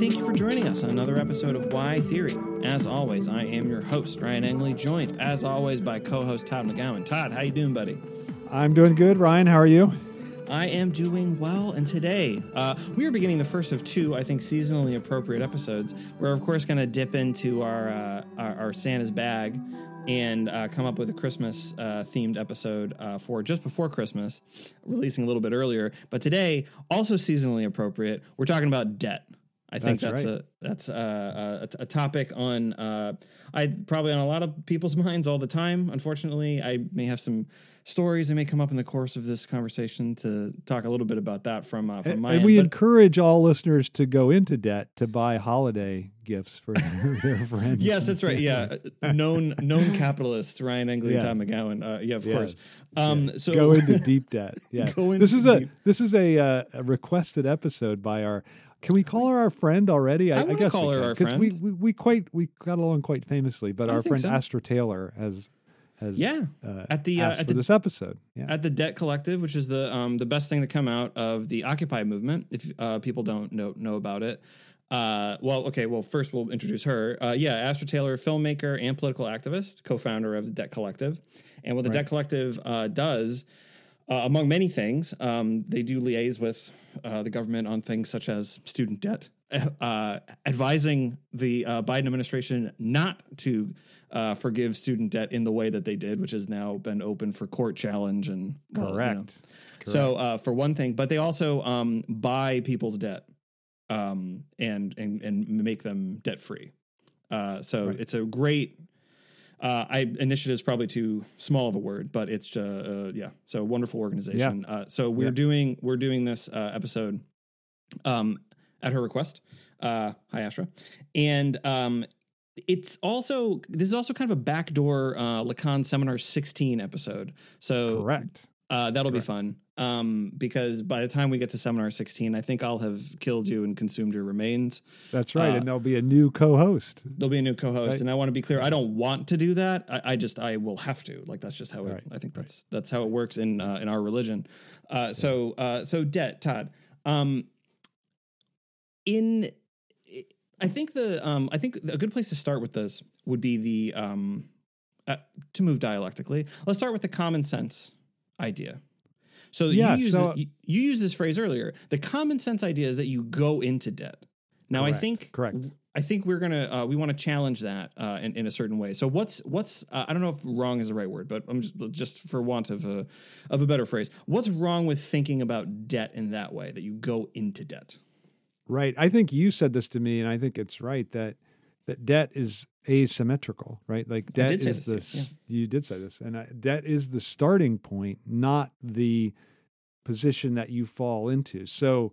thank you for joining us on another episode of Why Theory. As always, I am your host, Ryan Engley, joined as always by co-host Todd McGowan. Todd, how you doing, buddy? I'm doing good. Ryan, how are you? I am doing well, and today uh, we are beginning the first of two, I think, seasonally appropriate episodes. We're of course going to dip into our, uh, our, our Santa's bag and uh, come up with a Christmas uh, themed episode uh, for just before Christmas, releasing a little bit earlier. But today, also seasonally appropriate, we're talking about debt. I think that's, That's right. a that's a, a, a topic on uh, I probably on a lot of people's minds all the time. Unfortunately, I may have some stories that may come up in the course of this conversation to talk a little bit about that from uh, from And, my and end. we But- encourage all listeners to go into debt to buy holiday gifts for their, friends. Yes, that's right. Yeah, known known capitalists Ryan Engley, Yeah. Todd McGowan. Uh, yeah, of course. Um, so go into deep debt. Yeah, Go this is into a this is a, uh, a requested episode by our. Can we call her our friend already? I wanna guess call we her can, our 'cause We, friend. we we quite we got along quite famously, but I our friend so. Astra Taylor has has yeah, uh, at the uh, at the this episode. Yeah, at the Debt Collective, which is the um, the best thing to come out of the Occupy movement. If uh, people don't know know about it, uh, well, okay. Well, first we'll introduce her. Uh, yeah, Astra Taylor, filmmaker and political activist, co-founder of the Debt Collective, and what the Debt Collective uh, does. Uh, among many things, um, they do liaise with uh, the government on things such as student debt, uh, advising the uh, Biden administration not to uh, forgive student debt in the way that they did, which has now been open for court challenge and well, you know. correct. So, uh, for one thing, but they also um, buy people's debt um, and and and make them debt free. Uh, so Right. it's a great. Uh, I initiative is probably too small of a word, but it's uh, uh, yeah. So wonderful organization. Uh, so we're Yeah. doing we're doing this uh, episode um, at her request. Uh, hi Astra, and um, it's also this is also kind of a backdoor uh, Lacan Seminar 16 episode. So Correct. Uh, that'll be fun um, because by the time we get to Seminar 16, I think I'll have killed you and consumed your remains. That's right, uh, and there'll be a new co-host. There'll be a new co-host, Right. and I want to be clear. I don't want to do that. I, I just I will have to. Like that's just how it. Right, I think that's that's how it works in uh, in our religion. Uh, so uh, so debt, Todd. Um, in I think the um, I think a good place to start with this would be the um, uh, to move dialectically. Let's start with the common sense idea. So Yeah, you use so- you, you used this phrase earlier. The common sense idea is that you go into debt. Now I think correct. I think we're gonna uh, we want to challenge that uh, in, in a certain way. So what's what's uh, I don't know if wrong is the right word, but I'm just just for want of a of a better phrase. What's wrong with thinking about debt in that way that you go into debt? Right. I think you said this to me, and I think it's right that that debt is asymmetrical, right? Like debt is this, the yeah. you did say this, and I, debt is the starting point, not the position that you fall into. So,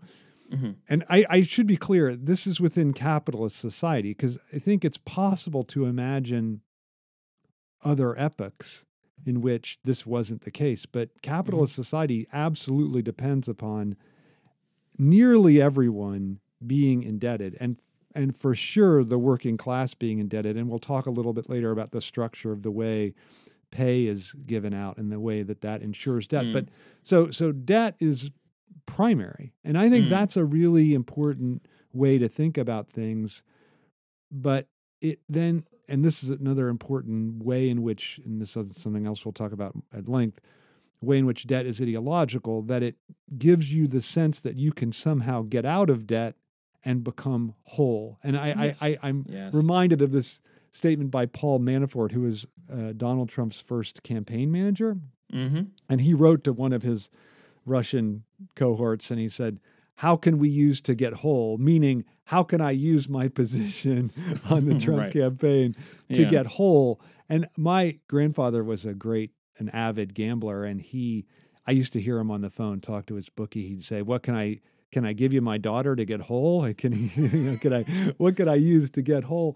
Mhm. and I, I should be clear, this is within capitalist society because I think it's possible to imagine other epochs in which this wasn't the case, but capitalist society absolutely depends upon nearly everyone being indebted and and for sure the working class being indebted and we'll talk a little bit later about the structure of the way pay is given out and the way that that ensures debt Mm. but so so debt is primary and i think Mm. that's a really important way to think about things but it then and this is another important way in which and this is something else we'll talk about at length way in which debt is ideological that it gives you the sense that you can somehow get out of debt and become whole and i Yes. I, I i'm Yes. reminded of this statement by paul manafort who was uh, donald trump's first campaign manager Mm-hmm. and he wrote to one of his russian cohorts and he said how can we use to get whole meaning how can i use my position on the trump Right. campaign to Yeah. get whole and my grandfather was a great an avid gambler and he i used to hear him on the phone talk to his bookie he'd say what can i can i give you my daughter to get whole can he you know, can i what could i use to get whole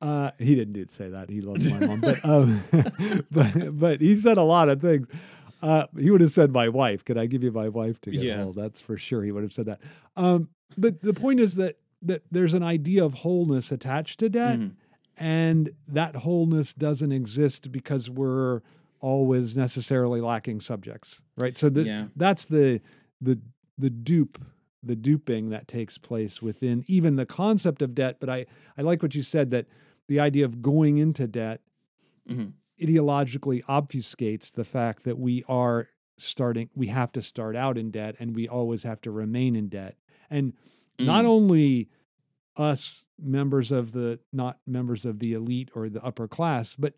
uh, he didn't did say that. He loved my mom, but um, but but he said a lot of things. Uh, he would have said my wife. Could I give you my wife to get Yeah. whole? That's for sure. He would have said that. Um, but the point is that that there's an idea of wholeness attached to debt, Mhm. and that wholeness doesn't exist because we're always necessarily lacking subjects, right? So the, Yeah. that's the the the dupe the duping that takes place within even the concept of debt. But I I like what you said that the idea of going into debt Mhm. ideologically obfuscates the fact that we are starting we have to start out in debt and we always have to remain in debt and not Mm. only us members of the not members of the elite or the upper class but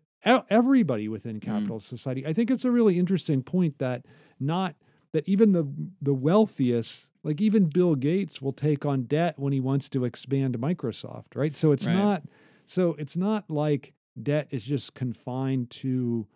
everybody within capitalist society i think it's a really interesting point that not that even the the wealthiest like even bill gates will take on debt when he wants to expand microsoft right? So it's Right. not so it's not like debt is just confined to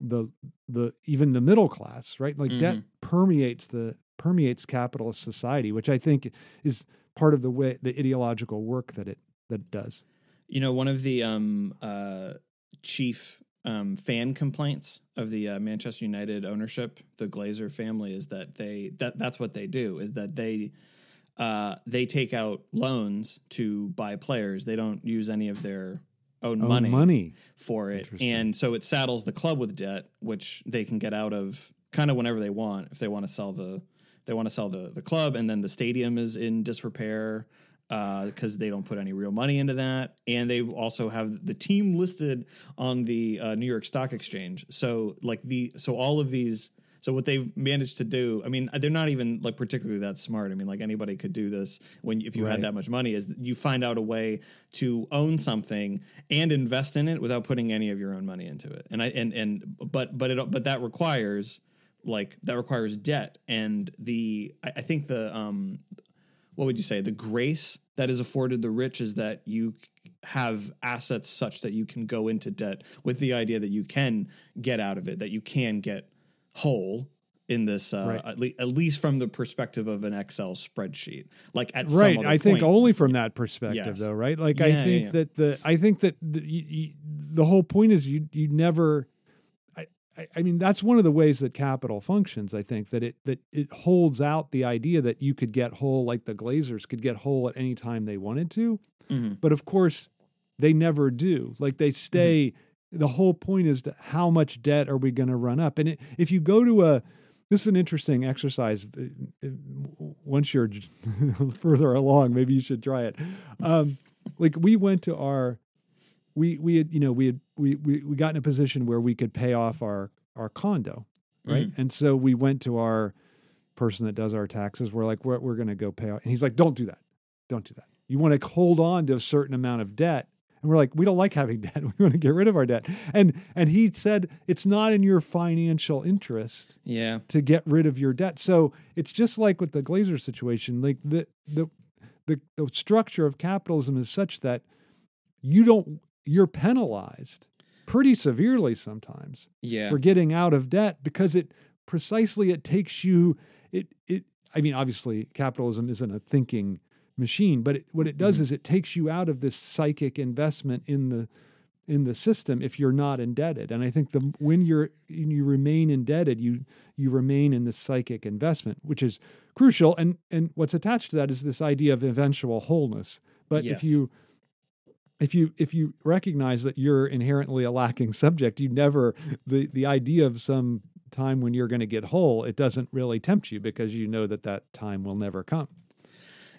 the the even the middle class right? Like debt permeates the permeates capitalist society which i think is part of the way the ideological work that it that it does. You know, one of the um, uh, chief um, fan complaints of the uh, Manchester United ownership, the Glazer family, is that they that that's what they do is that they uh, they take out loans to buy players. They don't use any of their own Oh, money, money. for it, and so it saddles the club with debt, which they can get out of kind of whenever they want if they want to sell the they want to sell the the club, and then the stadium is in disrepair because they don't put any real money into that, and they also have the team listed on the uh, New York Stock Exchange. So like the so all of these. So what they've managed to do, I mean, they're not even like particularly that smart. I mean, like anybody could do this when if you Right. had that much money. Is you find out a way to own something and invest in it without putting any of your own money into it. And I and and but but it but that requires like that requires debt and the I, I think the um what would you say the grace that is afforded the rich is that you have assets such that you can go into debt with the idea that you can get out of it that you can get whole in this uh, Right. at, le- at least from the perspective of an excel spreadsheet like at right i think point- only from that perspective Yes. though right like Yeah, i yeah, think yeah. that the i think that the, you, you, the whole point is you you never I, mean that's one of the ways that capital functions i think that it that it holds out the idea that you could get whole like the glazers could get whole at any time they wanted to Mhm. but of course they never do. Like they stay the whole point is how much debt are we going to run up? And it, if you go to a this is an interesting exercise uh, uh, once you're further along maybe you should try it. Um, like we went to our we we had you know we had we, we we got in a position where we could pay off our our condo right? Mm-hmm. And so we went to our person that does our taxes. We're like we're, we're going to go pay off and he's like don't do that. Don't do that. You want to hold on to a certain amount of debt? And we're like we don't like having debt. We want to get rid of our debt. And and he said it's not in your financial interest yeah. to get rid of your debt. So it's just like with the Glazer situation. Like the the the, the structure of capitalism is such that you don't you're penalized pretty severely sometimes yeah. for getting out of debt because it precisely it takes you it it I mean obviously capitalism isn't a thinking machine but it, what it does is it takes you out of this psychic investment in the in the system if you're not indebted. And i think the when you're you remain indebted you you remain in this psychic investment which is crucial. And and what's attached to that is this idea of eventual wholeness. But Yes. if you if you if you recognize that you're inherently a lacking subject you never the the idea of some time when you're going to get whole it doesn't really tempt you because you know that that time will never come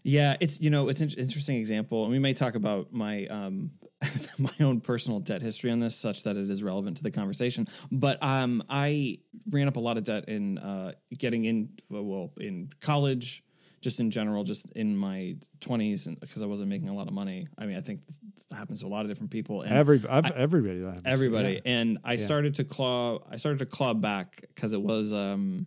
Yeah, it's you know it's an interesting example, and we may talk about my um my own personal debt history on this, such that it is relevant to the conversation. But um, I ran up a lot of debt in uh, getting in well in college, just in general, just in my twenties, and because I wasn't making a lot of money. I mean, I think this happens to a lot of different people. And every I've, everybody that happens everybody yeah. and i started to claw i started to claw back because it was um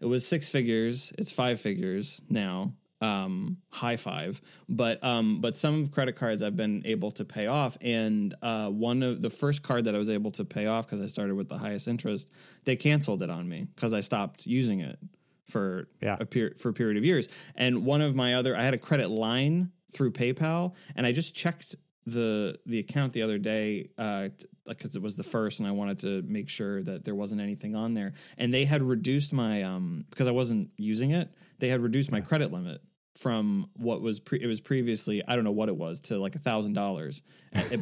it was six figures it's five figures now um high five but um but some of credit cards i've been able to pay off and uh one of the first card that i was able to pay off because i started with the highest interest they canceled it on me because i stopped using it for Yeah. a period for a period of years. And one of my other i had a credit line through paypal and i just checked the the account the other day uh because it was the first and I wanted to make sure that there wasn't anything on there. And they had reduced my um because I wasn't using it they had reduced my credit limit from what was pre- it was previously I don't know what it was to like a thousand dollars.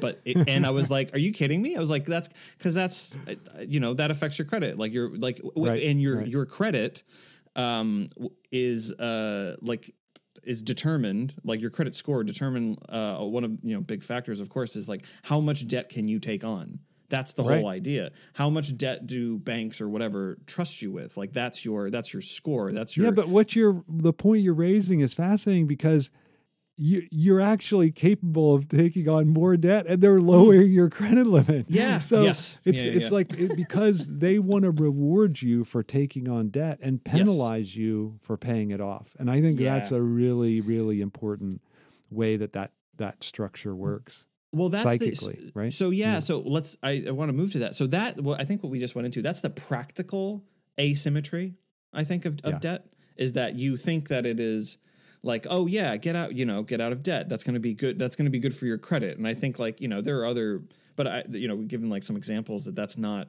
But it, and I was like are you kidding me? I was like that's because that's uh, you know that affects your credit. Like your like Right, and your right. your credit um is uh like is determined like your credit score determine uh, one of you know big factors of course is like how much debt can you take on? That's the Right. whole idea. How much debt do banks or whatever trust you with? Like that's your that's your score. That's your yeah, but what you're the point you're raising is fascinating because you you're actually capable of taking on more debt and they're lowering your credit limit. Hmm. Yeah, So yes. it's Yeah, yeah, it's yeah. like it, because they want to reward you for taking on debt and penalize you for paying it off. And I think that's a really really important way that that that structure works. well that's psychically, the, right? so yeah, Yeah. so let's i, I want to move to that so that well, i think what we just went into that's the practical asymmetry i think of, of Yeah. debt is that you think that it is like oh yeah get out you know get out of debt that's going to be good that's going to be good for your credit and i think like you know there are other but i you know we've given like some examples that that's not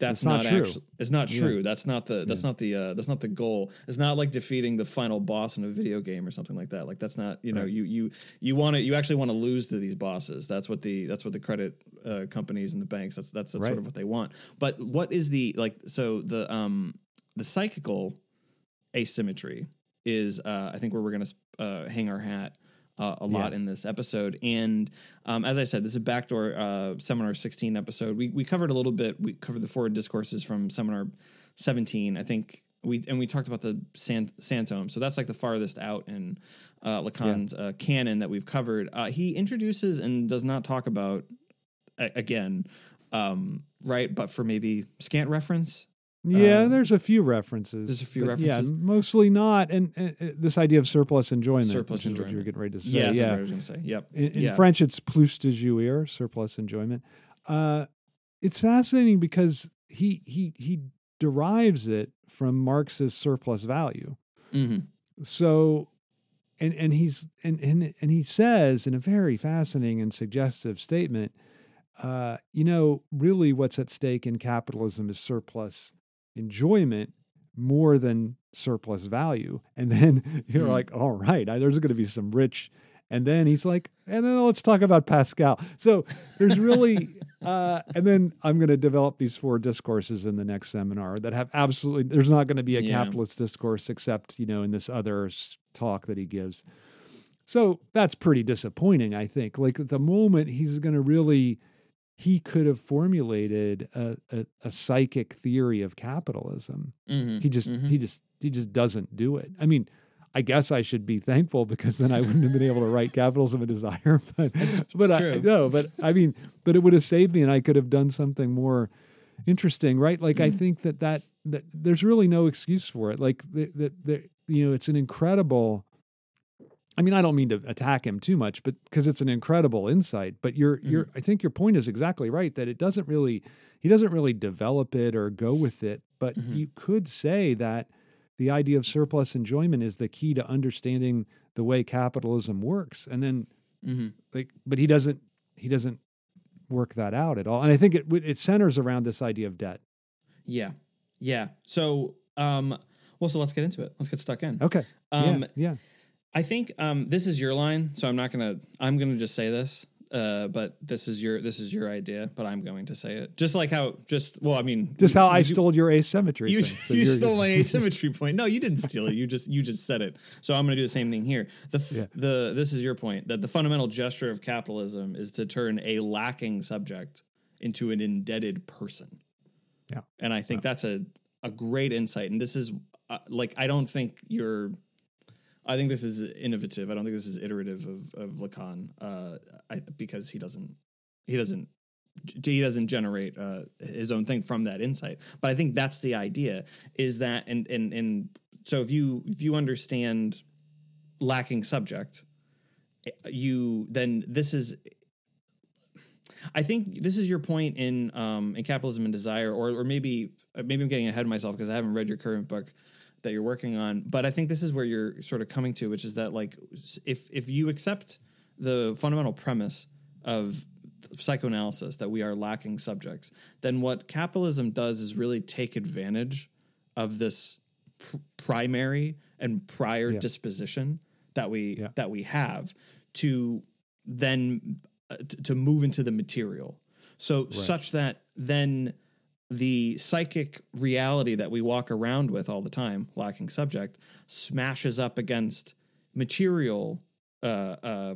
that's It's not true. actually it's not Yeah. true that's not the that's not the uh that's not the goal it's not like defeating the final boss in a video game or something like that like that's not you know Right. you you you want to you actually want to lose to these bosses that's what the that's what the credit uh, companies and the banks that's that's, that's Right. sort of what they want but what is the like so the um the psychical asymmetry is uh i think where we're gonna uh hang our hat uh, a lot Yeah. in this episode. And um, as I said, this is a backdoor uh, seminar 16 episode. We we covered a little bit. We covered the four discourses from seminar 17. I think we and we talked about the San, sinthome. So that's like the farthest out in uh, Lacan's uh, canon that we've covered. Uh, he introduces and does not talk about a- again, um, right? But for maybe scant reference. Yeah, Um, there's a few references. there's a few references. Yeah, mostly not. And uh, uh, this idea of surplus enjoyment, Surplus enjoyment. you were getting ready to say. Yeah, yeah. what I was going to say. Yep. In, in yeah. French, it's plus de jouir, surplus enjoyment. Uh, it's fascinating because he he he derives it from Marx's surplus value. hmm So, and and he's and and and he says in a very fascinating and suggestive statement, uh, you know, really, what's at stake in capitalism is surplus enjoyment more than surplus value. And then you're Hmm. like, all right, I, there's going to be some rich. And then he's like, and then let's talk about Pascal. So there's really, uh, and then I'm going to develop these four discourses in the next seminar that have absolutely, there's not going to be a Yeah. capitalist discourse except, you know, in this other talk that he gives. So that's pretty disappointing, I think. Like at the moment, he's going to really, he could have formulated a, a, a psychic theory of capitalism. hmm He just, Mhm. he just, he just doesn't do it. I mean, I guess I should be thankful because then I wouldn't have been able to write Capitalism and Desire. But, but I no, but I mean, but it would have saved me, and I could have done something more interesting, right? Like I Mhm. think that that that there's really no excuse for it. Like that that you know, it's an incredible. I mean, I don't mean to attack him too much, but because it's an incredible insight. But your your I think your point is exactly right that it doesn't really he doesn't really develop it or go with it. But Mhm. you could say that the idea of surplus enjoyment is the key to understanding the way capitalism works. And then hmm like, but he doesn't he doesn't work that out at all. And I think it it centers around this idea of debt. Yeah. Yeah. So, um, well, so let's get into it. Let's get stuck in. Okay. Um, yeah. Yeah. I think um, this is your line, so I'm not gonna. I'm gonna just say this, uh, but this is your this is your idea, but I'm going to say it. Just like how, just well, I mean, Just how I do- stole your asymmetry. You. So you stole my asymmetry point. No, you didn't steal it. You just you just said it. So I'm going to do the same thing here. The f- Yeah. the this is your point that the fundamental gesture of capitalism is to turn a lacking subject into an indebted person. Yeah. and I think that's a a great insight. And this is uh, like I don't think you're. I think this is innovative. I don't think this is iterative of of Lacan, uh, I, because he doesn't he doesn't he doesn't generate uh, his own thing from that insight. But I think that's the idea is that and and and so if you if you understand lacking subject, you then this is. I think this is your point in um, in capitalism and desire, or or maybe maybe I'm getting ahead of myself because I haven't read your current book that you're working on. But I think this is where you're sort of coming to, which is that like if if you accept the fundamental premise of psychoanalysis that we are lacking subjects, then what capitalism does is really take advantage of this pr- primary and prior Yeah. disposition that we Yeah. that we have to then uh, to move into the material. So such that then the psychic reality that we walk around with all the time, lacking subject, smashes up against material uh, uh,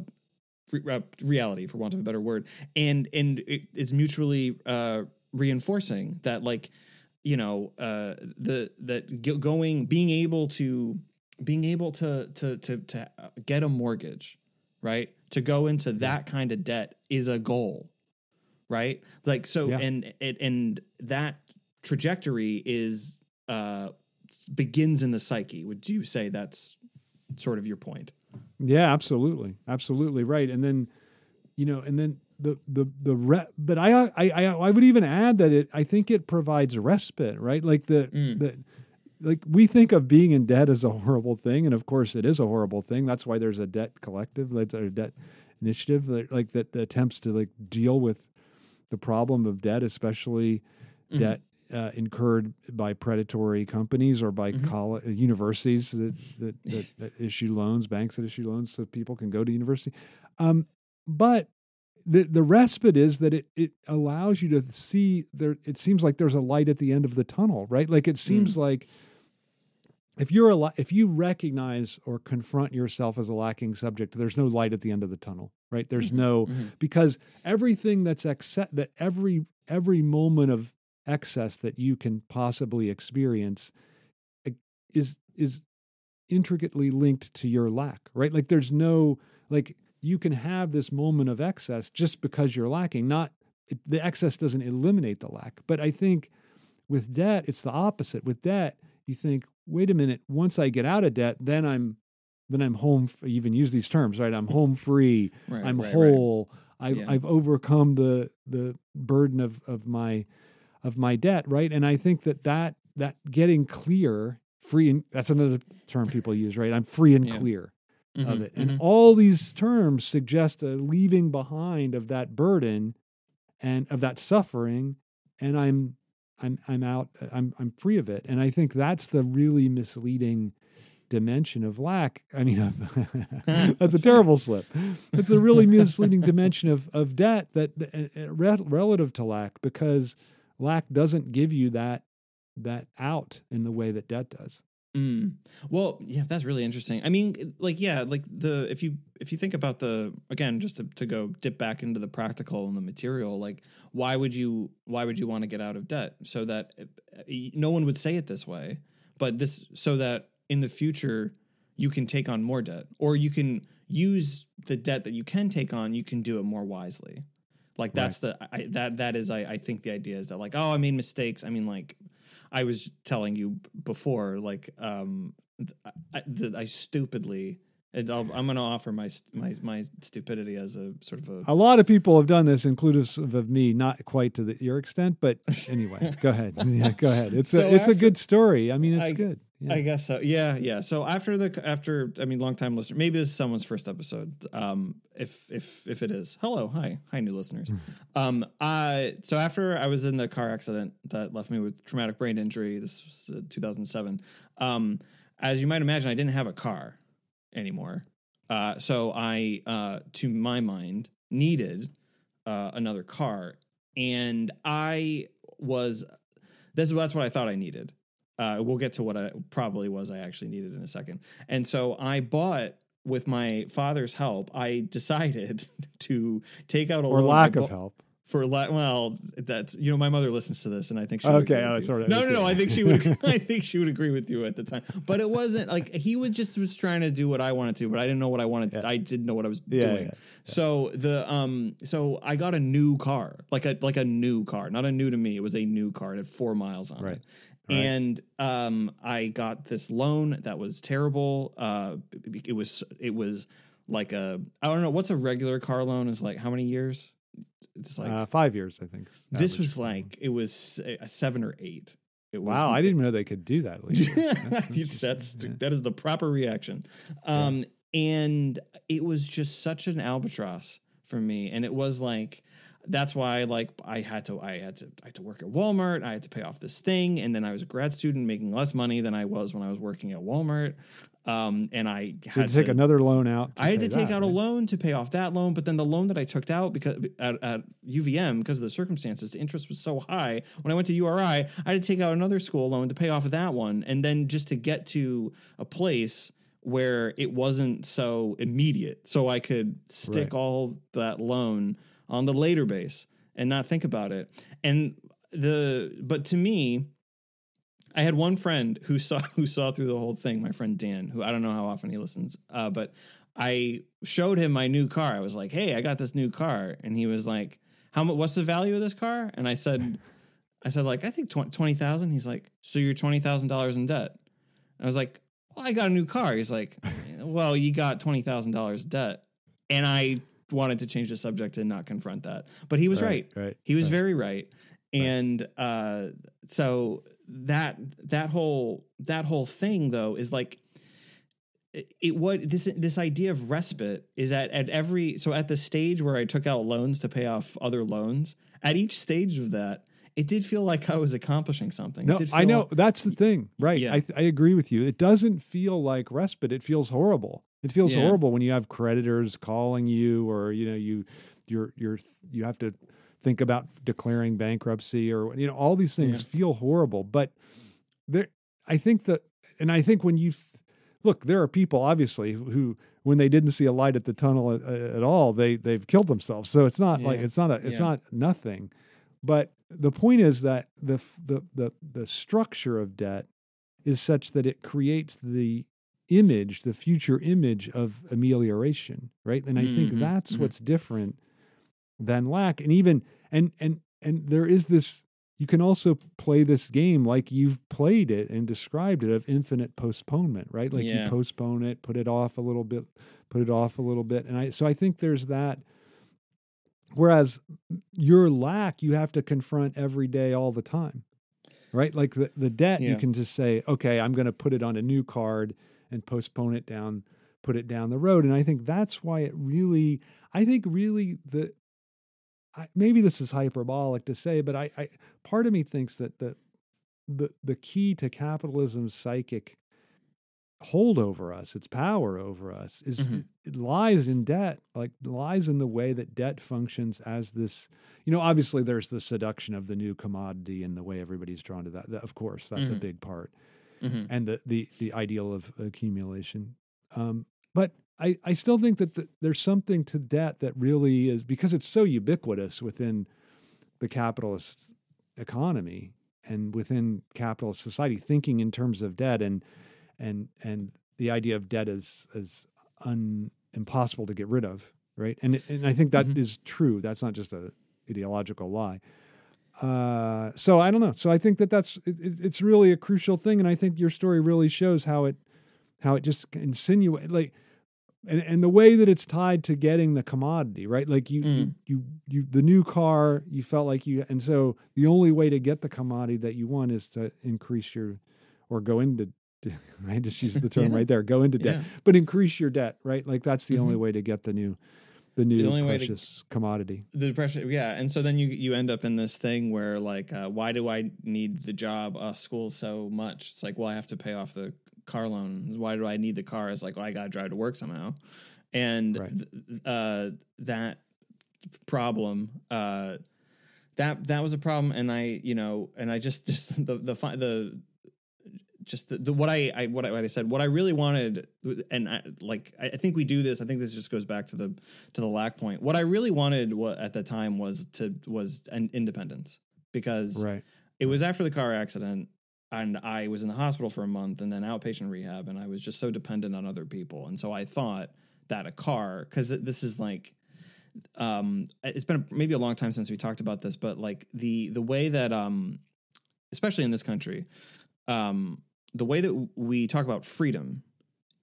re- uh, reality, for want of a better word, and and it, it's mutually uh, reinforcing that like you know uh, the that g- going being able to being able to to to to get a mortgage, right? To go into that kind of debt is a goal, right? Like so, Yeah. and and and that trajectory is uh begins in the psyche. Would you say that's sort of your point? Yeah, absolutely, absolutely right. And then, you know, and then the the the re- but I I I I would even add that it I think it provides respite, right? Like the Mm. the like we think of being in debt as a horrible thing, and of course it is a horrible thing. That's why there's a debt collective, like a debt initiative, that, like that, that attempts to like deal with the problem of debt, especially Mhm. debt uh, incurred by predatory companies or by Mhm. coll- universities that, that, that, that issue loans, banks that issue loans so people can go to university. Um, but the the respite is that it it allows you to see there. It seems like there's a light at the end of the tunnel, right? Like it seems like if you're a if you recognize or confront yourself as a lacking subject, there's no light at the end of the tunnel, right? There's Mhm. no Mhm. because everything that's excess that every every moment of excess that you can possibly experience uh, is is intricately linked to your lack right like there's no like you can have this moment of excess just because you're lacking not it, the excess doesn't eliminate the lack but i think with debt it's the opposite with debt you think wait a minute once i get out of debt then i'm then i'm home f- even use these terms right i'm home free Right, I'm right, right. whole. I've Yeah. I've overcome the the burden of of my of my debt, right? And I think that that that getting clear, free and that's another term people use, right? I'm free and Yeah. clear of Mhm, it. And mhm. all these terms suggest a leaving behind of that burden and of that suffering and I'm I'm I'm out I'm I'm free of it. And I think that's the really misleading dimension of lack. I mean, that's a terrible slip. It's a really misleading dimension of of debt that uh, re- relative to lack because lack doesn't give you that that out in the way that debt does. Mm. Well, yeah, that's really interesting. I mean, like, yeah, like the if you if you think about the again, just to, to go dip back into the practical and the material, like, why would you why would you want to get out of debt so that uh, no one would say it this way, but this so that in the future you can take on more debt or you can use the debt that you can take on, you can do it more wisely. Like that's the I, that that is I, I think the idea is that like oh I made mistakes. I mean like I was telling you before, like, um, I, I stupidly, and I'll, I'm going to offer my my my stupidity as a sort of a. A lot of people have done this, inclusive of me, not quite to the, your extent, but anyway, go ahead. Yeah, go ahead. It's So a it's a good story. I mean, it's I- good. Yeah. I guess so. Yeah, yeah. So after the after, I mean, long time listener. Maybe this is someone's first episode. Um, if if if it is, hello, hi, hi, new listeners. um, I so after I was in the car accident that left me with traumatic brain injury. This was uh, 2007. Um, as you might imagine, I didn't have a car anymore. Uh, so I, uh, to my mind, needed uh, another car, and I was. This is that's what I thought I needed. Uh, we'll get to what I probably was I actually needed in a second. And so I bought with my father's help. I decided to take out a or loan. lack of help. for la- well, that's you know my mother listens to this and I think she would Okay, agree oh, you. no no no. I think she would I think she would agree with you at the time but it wasn't like he was just was trying to do what I wanted to but I didn't know what I wanted Yeah. I didn't know what I was Yeah, doing yeah, so the um so I got a new car like a like a new car not a new to me it was a new car it had four miles on Right. it Right. and um I got this loan that was terrible uh it was it was like a I don't know what's a regular car loan is like how many years it's like uh, five years, I think. this was like it was a seven or eight. It was wow. I didn't know they could do that. that's, that's Yeah. that is the proper reaction. Um, and it was just such an albatross for me, and it was like that's why like I had to I had to I had to work at Walmart. I had to pay off this thing, and then I was a grad student making less money than I was when I was working at Walmart. Um, and I So had to take another loan out. I had to take that, out a loan to pay off that loan, but then the loan that I took out because at, at UVM because of the circumstances, the interest was so high. When I went to URI, I had to take out another school loan to pay off that one, and then just to get to a place where it wasn't so immediate. So I could stick Right. all that loan on the later base and not think about it. And the but to me, I had one friend who saw who saw through the whole thing. My friend Dan, who I don't know how often he listens, uh, but I showed him my new car. I was like, "Hey, I got this new car," and he was like, "How much? What's the value of this car?" And I said, "I said like I think twenty thousand. He's like, "So you're twenty thousand dollars in debt?" I was like, "Well, I got a new car." He's like, "Well, you got twenty thousand dollars debt," and I wanted to change the subject and not confront that, but he was right. Right. He was right. very right. And uh, so that that whole that whole thing though is like it, it what this this idea of respite is at at every so at the stage where I took out loans to pay off other loans at each stage of that it did feel like I was accomplishing something. No, I know like- that's the thing, right? Yeah. I, I agree with you. It doesn't feel like respite. It feels horrible. It feels Yeah. horrible when you have creditors calling you, or you know, you you're you're you have to think about declaring bankruptcy, or you know, all these things Yeah. feel horrible. But there, I think that, and I think when you th- look, there are people obviously who, when they didn't see a light at the tunnel at, at all, they they've killed themselves. So it's not like it's not a it's Yeah. not nothing. But the point is that the the the the structure of debt is such that it creates the image, the future image of amelioration, right? And I think Mhm, that's mhm. what's different than lack. And even and and and there is this you can also play this game like you've played it and described it of infinite postponement, right? Like Yeah. you postpone it, put it off a little bit, put it off a little bit. And I so I think there's that whereas your lack you have to confront every day all the time. Right? Like the, the debt you can just say, okay, I'm going to put it on a new card and postpone it down put it down the road and I think that's why it really I think really the I, maybe this is hyperbolic to say, but I, I part of me thinks that the the the key to capitalism's psychic hold over us, its power over us, is Mhm. it lies in debt. Like lies in the way that debt functions as this. You know, obviously there's the seduction of the new commodity and the way everybody's drawn to that. That- of course, that's a Mhm. big part Mhm. and the the the ideal of accumulation. Um, but I I still think that the, there's something to debt that really is because it's so ubiquitous within the capitalist economy and within capitalist society, thinking in terms of debt and and and the idea of debt as as un, impossible to get rid of, right? And and I think that is Mhm. true. That's not just a ideological lie. Uh, so I don't know. So I think that that's it, it, it's really a crucial thing, and I think your story really shows how it how it just insinuate like and and the way that it's tied to getting the commodity, right? Like you you, Mm. you you the new car, you felt like you, and so the only way to get the commodity that you want is to increase your or go into. I just used the term Yeah. right there. Go into debt, Yeah. but increase your debt, right? Like that's the only Mhm. way to get the new, the new the only way to- precious commodity. the depression yeah. And so then you you end up in this thing where like uh, why do i need the job uh, school so much? It's like well i have to pay off the car loan. Why do i need the car? It's like well i gotta drive to work somehow. And Right. th- uh, that problem uh, that that was a problem. And i you know and i just just the the the just the, the what I, I what I what I said what I really wanted and I, like I, I think we do this I think this just goes back to the to the lack point what I really wanted wa- at the time was to was an independence because Right. it was after the car accident and I was in the hospital for a month and then outpatient rehab and I was just so dependent on other people and so I thought that a car because this is like um it's been maybe a long time since we talked about this but like the the way that um especially in this country um the way that we talk about freedom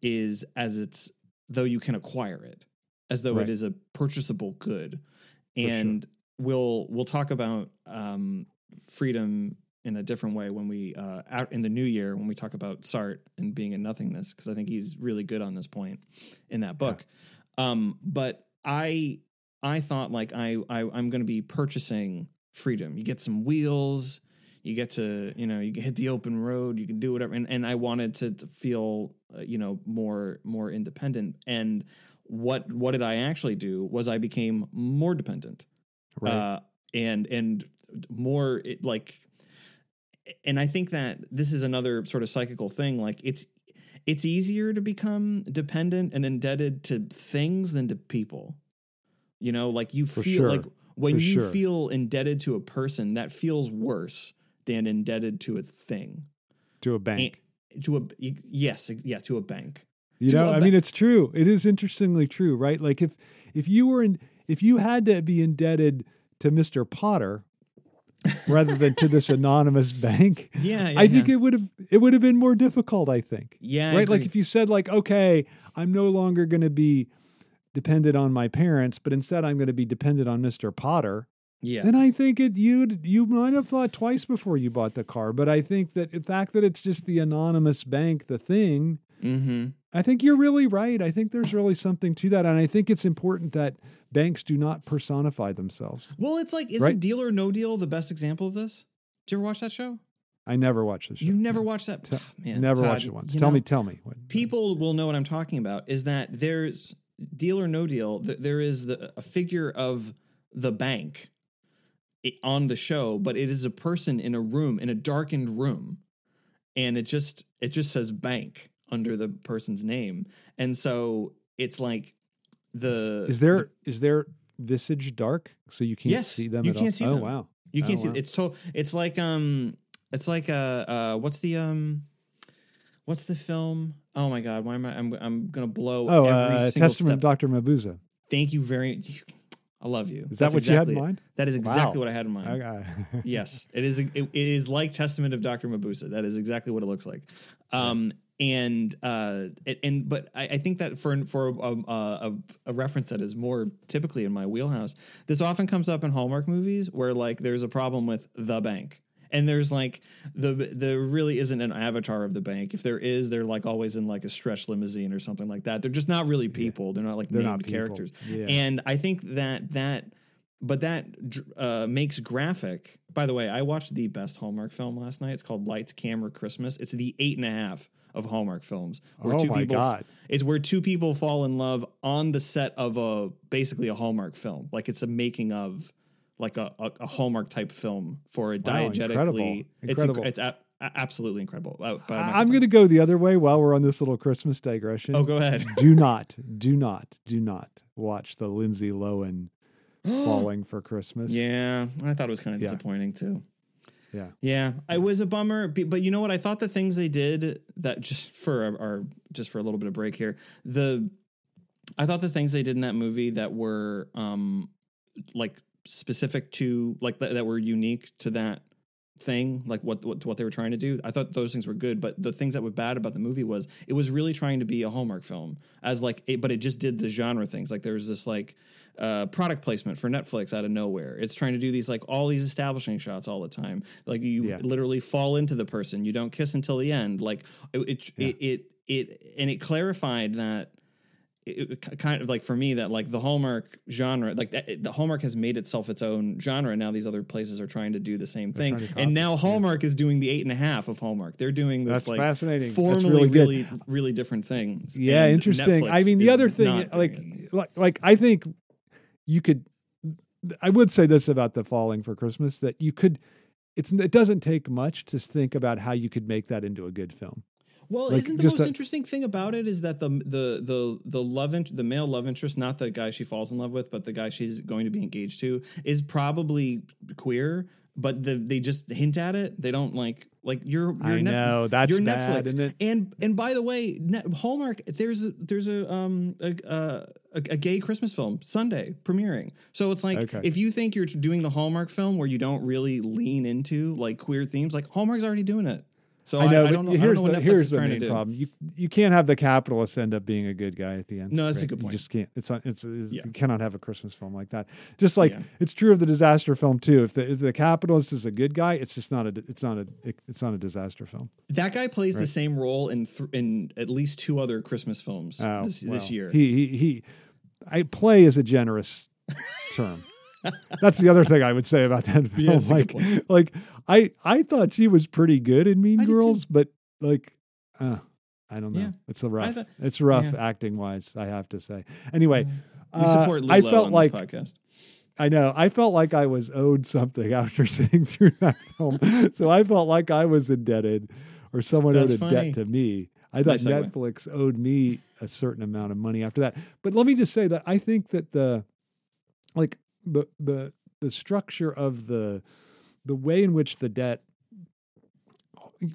is as it's though you can acquire it as though Right. it is a purchasable good sure. and we'll we'll talk about um freedom in a different way when we uh out in the new year when we talk about Sartre and being in nothingness because I think he's really good on this point in that book. Um but I I thought like I, I I'm going to be purchasing freedom. You get some wheels, you get to you know you hit the open road, you can do whatever, and and I wanted to to feel uh, you know more more independent. And what what did I actually do was I became more dependent, Right. uh, and and more it, like, and I think that this is another sort of psychical thing. Like it's it's easier to become dependent and indebted to things than to people. You know, like you For feel sure. like when For you sure. feel indebted to a person, that feels worse than indebted to a thing. to a bank. And- to a yes, yeah, to a bank. You to know, I ba- mean, it's true. It is interestingly true, right? Like if if you were in, if you had to be indebted to Mr. Potter rather than to this anonymous bank, Yeah, yeah I think yeah. it would have it would have been more difficult. I think, yeah, right? Like if you said like, okay, I'm no longer going to be dependent on my parents, but instead I'm going to be dependent on Mr. Potter. Yeah, Then I think it you you might have thought twice before you bought the car. But I think that the fact that it's just the anonymous bank, the thing, mm-hmm. I think you're really right. I think there's really something to that. And I think it's important that banks do not personify themselves. Well, it's like isn't Right. Deal or No Deal the best example of this? Did you ever watch that show? I never watched this show. You've never watched that? Te- Man, never Todd, watched it once. Tell know, me, tell me. What, people will know what I'm talking about is that there's deal or no deal. th- There is the, a figure of the bank on the show, but it is a person in a room in a darkened room, and it just it just says bank under the person's name, and so it's like the is there is their visage dark so you can't Yes, see them you can't all? see oh them. wow. You Oh, can't see wow. it's to it's like um it's like uh uh what's the um what's the film? Oh my god, why am I I'm I'm gonna blow Oh, every uh, single Testament of Dr. Mabuse. Thank you very I love you. Is that That's what you had exactly in mind? That is exactly Wow. what I had in mind. Okay. Yes, it is. It, it is like Testament of Doctor Mabuse. That is exactly what it looks like. Um, and uh, it, and but I, I think that for for a, a, a reference that is more typically in my wheelhouse, this often comes up in Hallmark movies where like there's a problem with the bank. And there's like the there really isn't an avatar of the bank. If there is, they're like always in like a stretch limousine or something like that. They're just not really people. They're not like They're named not people. characters. Yeah. And I think that that, but that uh, makes graphic. By the way, I watched the best Hallmark film last night. It's called Lights, Camera, Christmas. It's the eight and a half of Hallmark films. Where Oh two my people God. It's where two people fall in love on the set of a basically a Hallmark film. Like it's a making of like a, a, a Hallmark type film for a Wow, diegetically. incredible. It's Incredible. inc- it's a, a- absolutely incredible. But I'm going to go the other way while we're on this little Christmas digression. Oh, go ahead. do not, do not, do not watch the Lindsay Lohan Falling for Christmas. Yeah, I thought it was kind of Yeah. disappointing too. Yeah. Yeah, it was a bummer, but you know what? I thought the things they did that just for our just for a little bit of break here, the I thought the things they did in that movie that were um like specific to like that, that were unique to that thing, like what, what what they were trying to do. I thought those things were good, but the things that were bad about the movie was it was really trying to be a Hallmark film as like, it, but it just did the genre things. Like there was this like uh, product placement for Netflix out of nowhere. It's trying to do these like all these establishing shots all the time. Like you Yeah. literally fall into the person. You don't kiss until the end. Like it it Yeah. it, it, it and it clarified that it, it kind of like for me that like the Hallmark genre, like that, the Hallmark has made itself its own genre. And now these other places are trying to do the same They're thing. trying to copy And now it, yeah. Hallmark is doing the eight and a half of Hallmark. They're doing this That's like fascinating. That's formally really really really different things. Yeah, And interesting. I mean, the other thing, like, like, like, I think you could. I would say this about the Falling for Christmas that you could. It's it doesn't take much to think about how you could make that into a good film. Well, Like, isn't the most a- interesting thing about it is that the the the the love int- the male love interest, not the guy she falls in love with, but the guy she's going to be engaged to, is probably queer. But the, they just hint at it. They don't like like you're. you're I Netf- know that's you're bad, Netflix. isn't it? And and by the way, Net- Hallmark there's a, there's a um a, a a gay Christmas film Sunday premiering. So it's like Okay. if you think you're doing the Hallmark film where you don't really lean into like queer themes, like Hallmark's already doing it. So I, I know, I don't know. I here's don't know the here's the main problem. You you can't have the capitalist end up being a good guy at the end. No, that's a good point. You just can't. It's not- it's, it's Yeah. you cannot have a Christmas film like that. Just like Yeah. it's true of the disaster film too. If the if the capitalist is a good guy, it's just not a it's not a it's not a disaster film. That guy plays the same role in th- in at least two other Christmas films Oh, this, this year. He he he. I play is a generous term. That's the other thing I would say about that film. A good like like I I thought she was pretty good in Mean I. Girls, but like uh, I don't know. Yeah. It's a rough. thought- it's rough yeah. acting wise. I have to say. Anyway, we uh, support Lilo I felt like podcast. I know. I felt like I was owed something after sitting through that film. so I felt like I was indebted or someone That's owed a funny. debt to me. I thought Nice. Netflix owed me a certain amount of money after that. But let me just say that I think that the like the the the structure of the the way in which the debt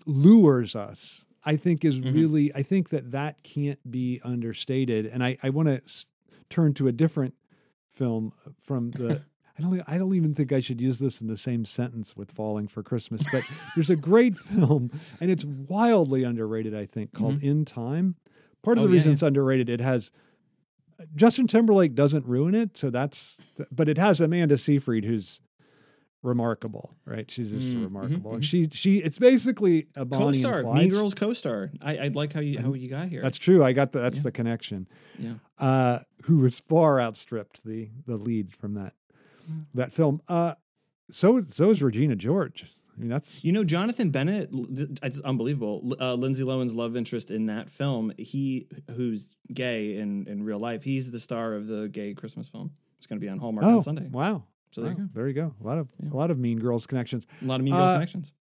lures us i think is Mhm. really i think that that can't be understated and i i want to s- turn to a different film from the I don't, I don't even think I should use this in the same sentence with Falling for Christmas, but there's a great film, and it's wildly underrated, I think, called In Time. Part of Oh, the yeah, reason yeah. it's underrated, it has Justin Timberlake doesn't ruin it, so that's, but it has Amanda Seyfried who's remarkable, right? She's just Mm, mhm, remarkable, and mhm. she she it's basically a Bonnie Co-star, and Mean Girls co-star. I, I like how you how you got here. That's true. I got the that's Yeah. the connection. yeah. uh, who was far outstripped the the lead from that Mm. that film. Uh, so so is Regina George. I mean, that's You know, Jonathan Bennett, it's unbelievable. Uh, Lindsay Lohan's love interest in that film, he who's gay in, in real life, he's the star of the gay Christmas film. It's going to be on Hallmark oh on Sunday. wow. So there you go. There you go. A lot of Yeah. a lot of Mean Girls connections. A lot of Mean Girls Uh, connections.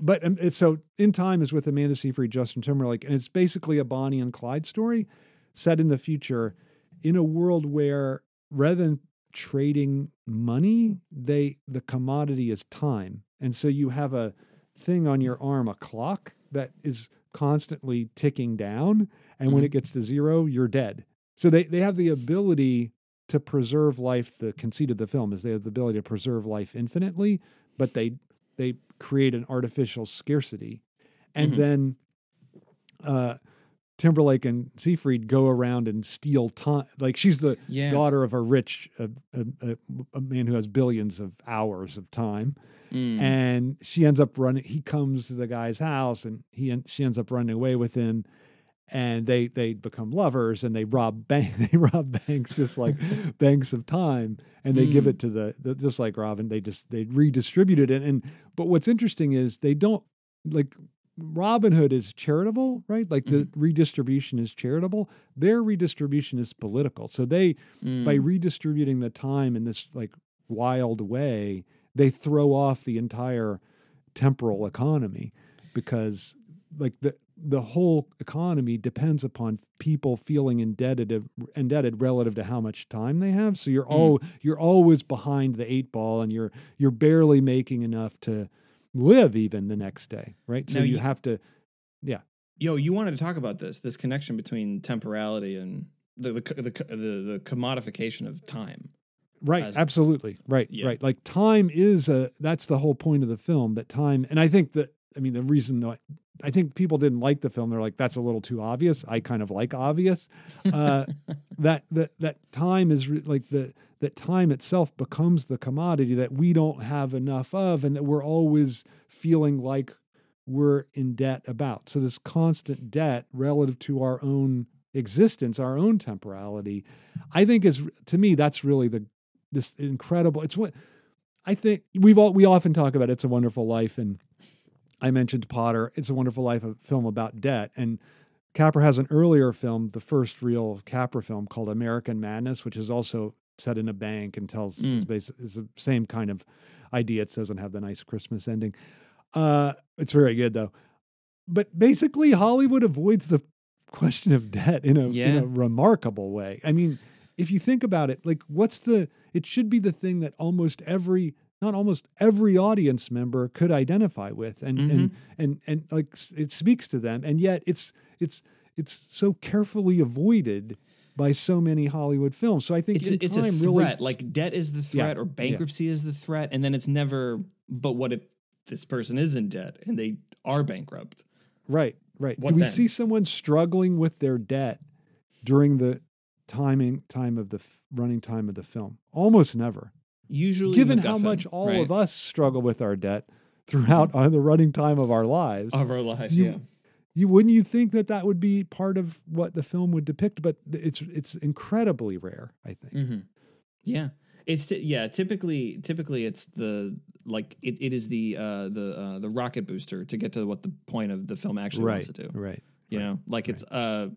But um, it's, so in time is with Amanda Seyfried, Justin Timberlake, and it's basically a Bonnie and Clyde story set in the future, in a world where rather than trading money, they the commodity is time, and so you have a thing on your arm, a clock that is constantly ticking down, and when Mhm. it gets to zero, you're dead. So they they have the ability to preserve life. The conceit of the film is they have the ability to preserve life infinitely, but they they create an artificial scarcity, and Mhm. then uh, Timberlake and Seyfried go around and steal time. Like she's the Yeah. daughter of a rich a, a, a man who has billions of hours of time, Mm. and she ends up running. He comes to the guy's house, and he en- she ends up running away with him. And they they become lovers, and they rob bank they rob banks just like banks of time, and they give Mm. it to the, the just like Robin. They just they redistribute it, and, and but what's interesting is they don't like Robin Hood is charitable, right? Like the redistribution is charitable. Their redistribution is political. So they by Mm. redistributing the time in this like wild way, they throw off the entire temporal economy because like the the whole economy depends upon people feeling indebted indebted relative to how much time they have. So you're Mm. all you're always behind the eight ball and you're you're barely making enough to live even the next day, right? So you you- have to yeah. Yo, you wanted to talk about this this connection between temporality and the the the, the, the commodification of time. Right, absolutely. Right, Yeah. right. Like time is a that's the whole point of the film that time and I think that I mean the reason that I think people didn't like the film they're like that's a little too obvious. I kind of like obvious. Uh that that that time is re- like the that time itself becomes the commodity that we don't have enough of and that we're always feeling like we're in debt about. So this constant debt relative to our own existence, our own temporality, I think is to me that's really the this incredible. It's what I think we've all we often talk about. It's a Wonderful Life, and I mentioned Potter. It's a Wonderful Life, a film about debt, and Capra has an earlier film, the first real Capra film called American Madness, which is also set in a bank and tells Mm. is basi- is the same kind of idea. It doesn't have the nice Christmas ending. Uh, it's very good though. But basically, Hollywood avoids the question of debt in a, in a remarkable way. I mean, if you think about it, like what's the it should be the thing that almost every not almost every audience member could identify with and and Mhm. and and like it speaks to them and yet it's it's it's so carefully avoided by so many Hollywood films. So I think It's it's a threat. really like debt is the Yeah, threat, or yeah. bankruptcy is the threat, and then it's never. But what if this person is in debt and they are bankrupt? Right, right. What Do we then? see someone struggling with their debt during the timing time of the f- running time of the film? Almost never. Usually, Given how much all right, of us struggle with our debt throughout the running time of our lives, of our lives, you- yeah. you wouldn't you think that that would be part of what the film would depict? But it's it's incredibly rare. I think. hmm Yeah, it's t- yeah. Typically, typically it's the like it, it is the uh, the uh, the rocket booster to get to what the point of the film actually right, wants to do. right. You know, like it's uh,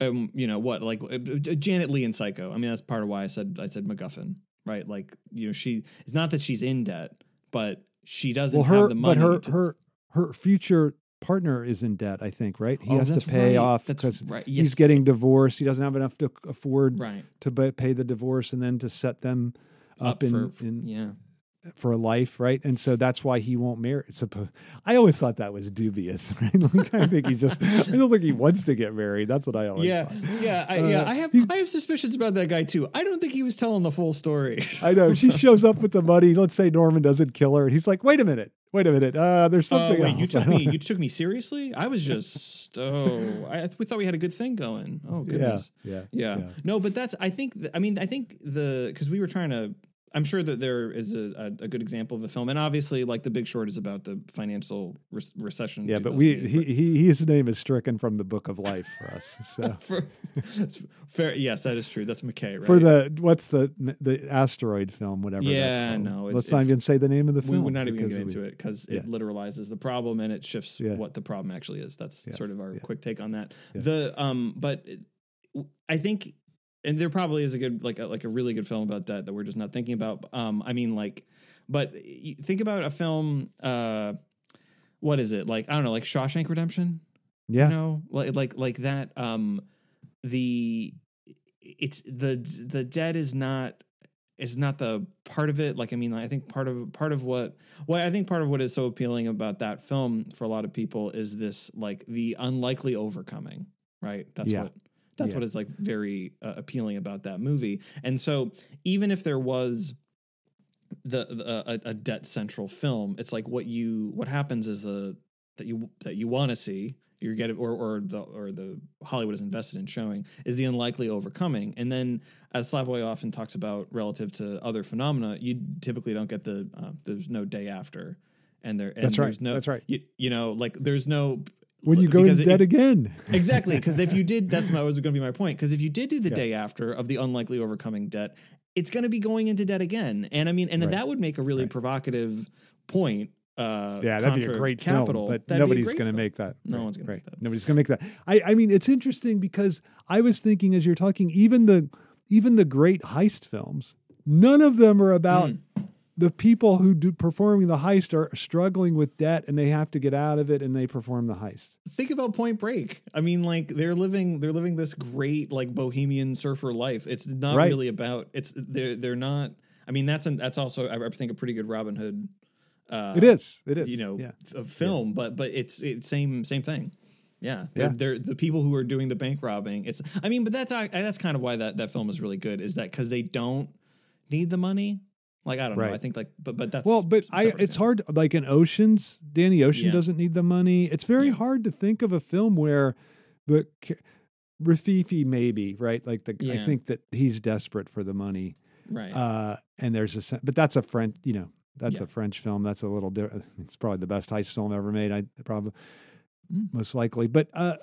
um, you know what, like uh, uh, Janet Leigh in Psycho. I mean, that's part of why I said I said MacGuffin, right? Like you know, she it's not that she's in debt, but she doesn't Well, her have the money. but her to, her her future partner is in debt. I think right. He Oh, has to pay right. off because right. he's getting divorced. He doesn't have enough to afford right to pay the divorce and then to set them up, in, for, for- in yeah. For a life, right? And so that's why he won't marry. Suppo- I always thought that was dubious. Right? Like, I think he just. I don't think he wants to get married. That's what I always. Yeah, thought. yeah, I, yeah. Uh, I have he- I have suspicions about that guy too. I don't think he was telling the full story. I know. She shows up with the money. Let's say Norman doesn't kill her, and he's like, "Wait a minute, wait a minute. Uh, there's Uh, something wait, else." you took me. You took me seriously. I was just. Oh, I, we thought we had a good thing going. Oh yeah, goodness. yeah, Yeah. Yeah. No, but that's. I think. th- I mean, I think the because we were trying to. I'm sure that there is a, a, a good example of a film, and obviously, like The Big Short is about the financial re- recession. Yeah, but we he, he his name is stricken from the book of life for us. So for, fair, yes, that is true. That's McKay, right? for the what's the the asteroid film, whatever. Yeah, no, it's- Let's not even say the name of the film. we would not even get we- into it because yeah. it literalizes the problem and it shifts Yeah. what the problem actually is. That's Yes, sort of our yeah. quick take on that. The um, but I think, and there probably is a good like a, like a really good film about debt that we're just not thinking about. Um, I mean, like, but think about a film. Uh, what is it like? I don't know, like Shawshank Redemption. Yeah, You know, like like like that. Um, the it's the the debt is not is not the part of it. Like I mean, I think part of part of what well, I think part of what is so appealing about that film for a lot of people is this like the unlikely overcoming. Right. That's Yeah. what. That's Yeah. what is like very uh, appealing about that movie. And so even if there was the, the a, a debt central film, it's like what you what happens is a that you that you want to see you're getting or or the or the Hollywood is invested in showing is the unlikely overcoming. And then as Slavoj often talks about relative to other phenomena, you typically don't get the uh, there's no day after. And there and That's right. there's no That's right. You, you know like there's no when you go because in it- debt again. exactly because if you did that's my was going to be my point because if you did do the Yeah. day after of the unlikely overcoming debt it's going to be going into debt again and i mean and Right. that would make a really Right. provocative point uh Yeah, that'd be a great capital film, but That'd nobody's going to make that. No right, one's gonna make that. Nobody's going to make that. I, I mean, it's interesting because I was thinking as you're talking, even the even the great heist films, none of them are about Mm. The people who do performing the heist are struggling with debt and they have to get out of it and they perform the heist. think about point break i mean like they're living they're living this great like bohemian surfer life it's not Right. really about it's they're they're not i mean that's an that's also i think a pretty good robin hood uh it is. It is. you know Yeah. a film but but it's it's same same thing yeah they're, Yeah. they're the people who are doing the bank robbing it's i mean but that's I- that's kind of why that that film is really good is that because they don't need the money like i don't know i think like but but that's Well, but I, it's yeah. hard. Like in Oceans, Danny Ocean Yeah. doesn't need the money. It's very Yeah. hard to think of a film where the Rififi maybe right. Like the I think that he's desperate for the money. right Uh, and there's a but that's a French. You know, that's Yeah. a French film. That's a little. Di- it's probably the best heist film ever made. I probably Mm. most likely. But uh,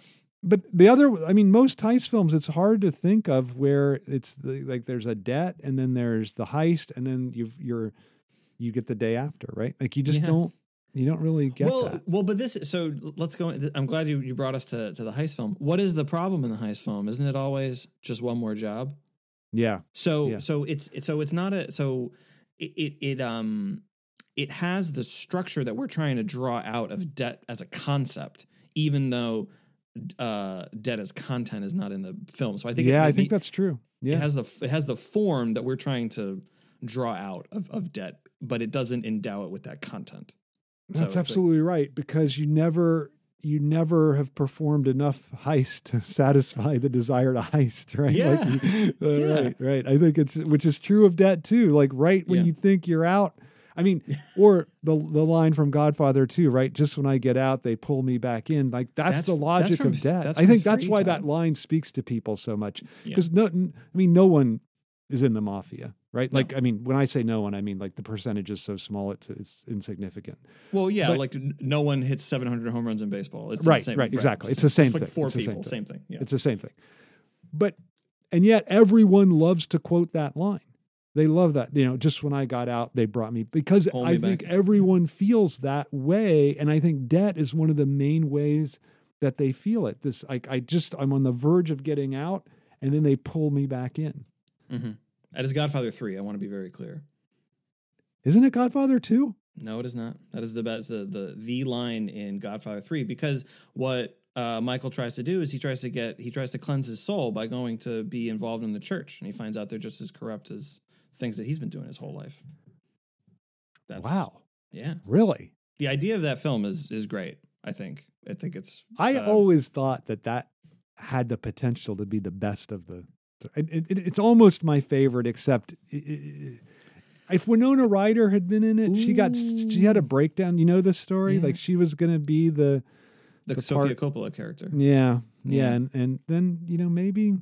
but the other. I mean, most heist films. It's hard to think of where it's the, like there's a debt and then there's the heist and then you've you're you get the day after, right? Like you just Yeah. don't you don't really get well, that. well, but this. So let's go. I'm glad you, you brought us to, to the heist film. What is the problem in the heist film? Isn't it always just one more job? Yeah, So Yeah. so it's it's- so it's not a so it, it it um it has the structure that we're trying to draw out of debt as a concept, even though uh, debt as content is not in the film. So I think it- yeah, I think that's true. Yeah, it has the it has the form that we're trying to draw out of, of debt, but it doesn't endow it with that content. So That's like- absolutely right because you never you never have performed enough heist to satisfy the desire to heist, right? Yeah. Like you- uh, Yeah. Right, right. I think it's which is true of debt too. Like right when Yeah. you think you're out. I mean, or the the line from Godfather 2, right? Just when I get out, they pull me back in. Like that's, That's- the that's logic from- of death. I think that's why Time. that line speaks to people so much Yeah. because no, n- I mean, no one is in the mafia, right? No. Like, I mean, when I say no one, I mean like the percentage is so small, it's it's insignificant. Well, yeah, But- like no one hits 700 home runs in baseball. It's Right, same, right, exactly. It's the same like thing. four It's the same people, thing. same thing. Yeah. It's the same thing. But and yet everyone loves to quote that line. They love that. You know, just when I got out, they brought me because me I think back. everyone feels that way. And I think debt is one of the main ways that they feel it. This like I just I'm on the verge of getting out and then they pull me back in. Mm-hmm. That is Godfather 3. I want to be very clear. Isn't it Godfather 2? No, it is not. That is the best the the the line in Godfather Three because what uh, Michael tries to do is he tries to get he tries to cleanse his soul by going to be involved in the church, and he finds out they're just as corrupt as things that he's been doing his whole life. That's, wow. Yeah. Really? The idea of that film is is great. I think. I think it's. I uh, always thought that that had the potential to be the best of the. It, it, it's almost my favorite, except i- i- if Winona Ryder had been in it, she got she had a breakdown. You know the story, Yeah. like she was going to be the the, the Sofia part- Coppola character. yeah, yeah, Yeah. and and then you know maybe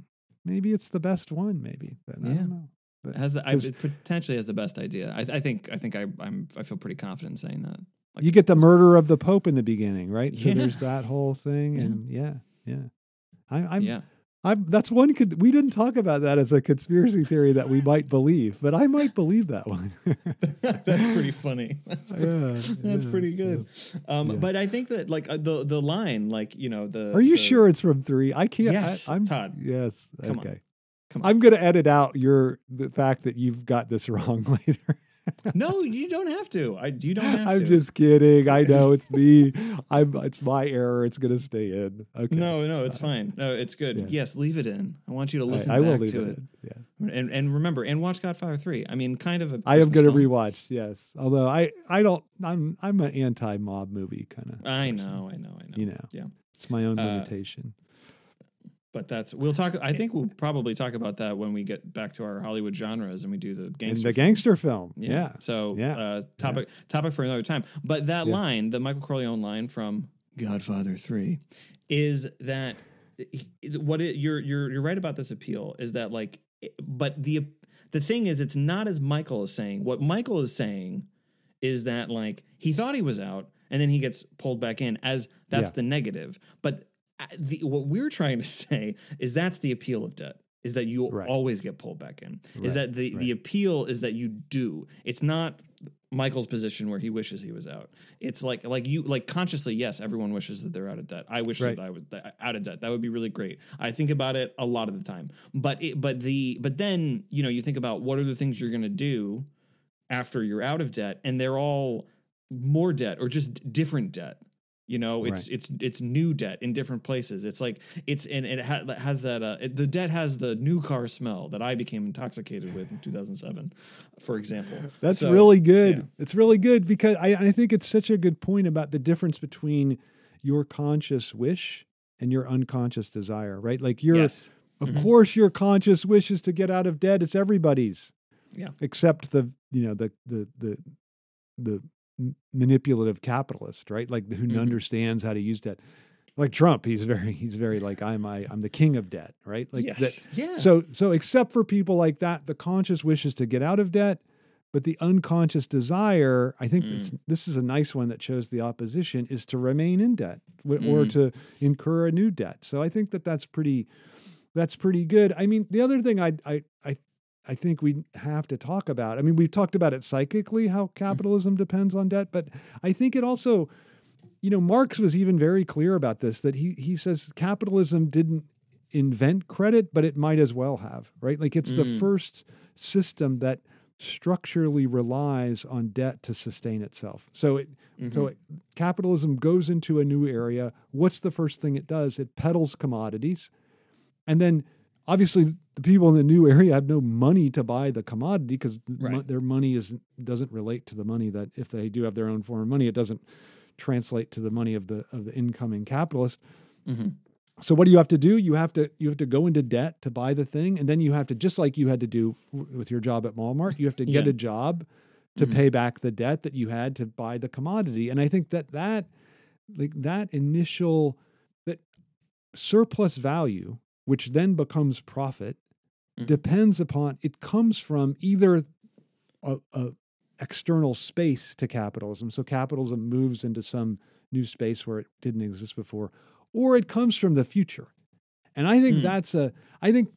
maybe it's the best one. Maybe then, I don't know. But- has the, I, potentially has the best idea. I, I think. I think I, I'm. I feel pretty confident in saying that. Like, you get the murder of the Pope in the beginning, right? So Yeah. there's that whole thing, Yeah. and yeah, yeah. I, I'm yeah. I'm, that's one could we didn't talk about that as a conspiracy theory that we might believe, but I might believe that one. That's pretty funny. That's pretty, Yeah, that's yeah, pretty good. Um, Yeah. But I think that like uh, the the line, like you know the. Are you the- sure it's from three? I can't. Yes, I, am Todd. Yes. Come okay. I'm going to edit out your the fact that you've got this wrong later. No, you don't have to. I you don't have I'm to. just kidding. I know it's me. I'm. It's my error. It's going to stay in. Okay. No, no, it's fine. No, it's good. Yeah. Yes, leave it in. I want you to listen I, back will leave to it. it. Yeah. And and remember and watch Godfather 3. I mean, kind of a I am going to rewatch. Yes. Although I. I don't. I'm. I'm an anti-mob movie kind of. I know, I know, I know. You know. Yeah. It's my own Uh, limitation. But that's we'll talk I think we'll probably talk about that when we get back to our Hollywood genres and we do the gangster the gangster film. Yeah. So Yeah. uh, topic topic for another time. But that Yeah. line, the Michael Corleone line from Godfather Three, is that what it, you're you're you're right about this appeal is that like, but the the thing is, it's not as Michael is saying. What Michael is saying is that like he thought he was out and then he gets pulled back in as that's Yeah. the negative. But the, what we're trying to say is that's the appeal of debt is that you Right. always get pulled back in. Right, Is that the the appeal is that you do. It's not Michael's position where he wishes he was out. It's like like you like consciously yes, everyone wishes that they're out of debt. I wish Right. that I was out of debt. That would be really great. I think about it a lot of the time. But it, but the but then, you know, you think about what are the things you're going to do after you're out of debt and they're all more debt or just different debt. You know, it's Right. it's it's new debt in different places. It's like it's and it ha- has that uh, it, the debt has the new car smell that I became intoxicated with in 2007, for example. That's So, really good. yeah. It's really good because I, I think it's such a good point about the difference between your conscious wish and your unconscious desire, right? Like your Yes. of Mhm. course your conscious wish is to get out of debt. It's everybody's. Yeah. Except the you know the the the the manipulative capitalist, right? Like who Mhm. understands how to use debt. Like Trump, he's very he's very like I'm I, I'm the king of debt, right? Like that, yeah. so so except for people like that, the conscious wish is to get out of debt, but the unconscious desire, I think Mm. this, this is a nice one that shows the opposition is to remain in debt w- or Mhm. to incur a new debt. So I think that that's pretty that's pretty good. I mean, the other thing I I I I think we have to talk about. I mean, we've talked about it psychically how capitalism depends on debt, but I think it also you know, Marx was even very clear about this that he he says capitalism didn't invent credit, but it might as well have, right? Like it's the Mm. first system that structurally relies on debt to sustain itself. So it so Mhm. it, capitalism goes into a new area. What's the first thing it does? It peddles commodities. And then obviously the people in the new area have no money to buy the commodity because Right. their money is doesn't relate to the money that if they do have their own form of money, it doesn't translate to the money of the of the incoming capitalist. Mhm. So what do you have to do? You have to you have to go into debt to buy the thing, and then you have to just like you had to do w- with your job at Walmart, you have to get Yeah. a job to Mhm. pay back the debt that you had to buy the commodity. And I think that that like that initial that surplus value, which then becomes profit, Mhm. depends upon it comes from either a, a external space to capitalism. So capitalism moves into some new space where it didn't exist before, or it comes from the future. And I think Hmm. that's a, I think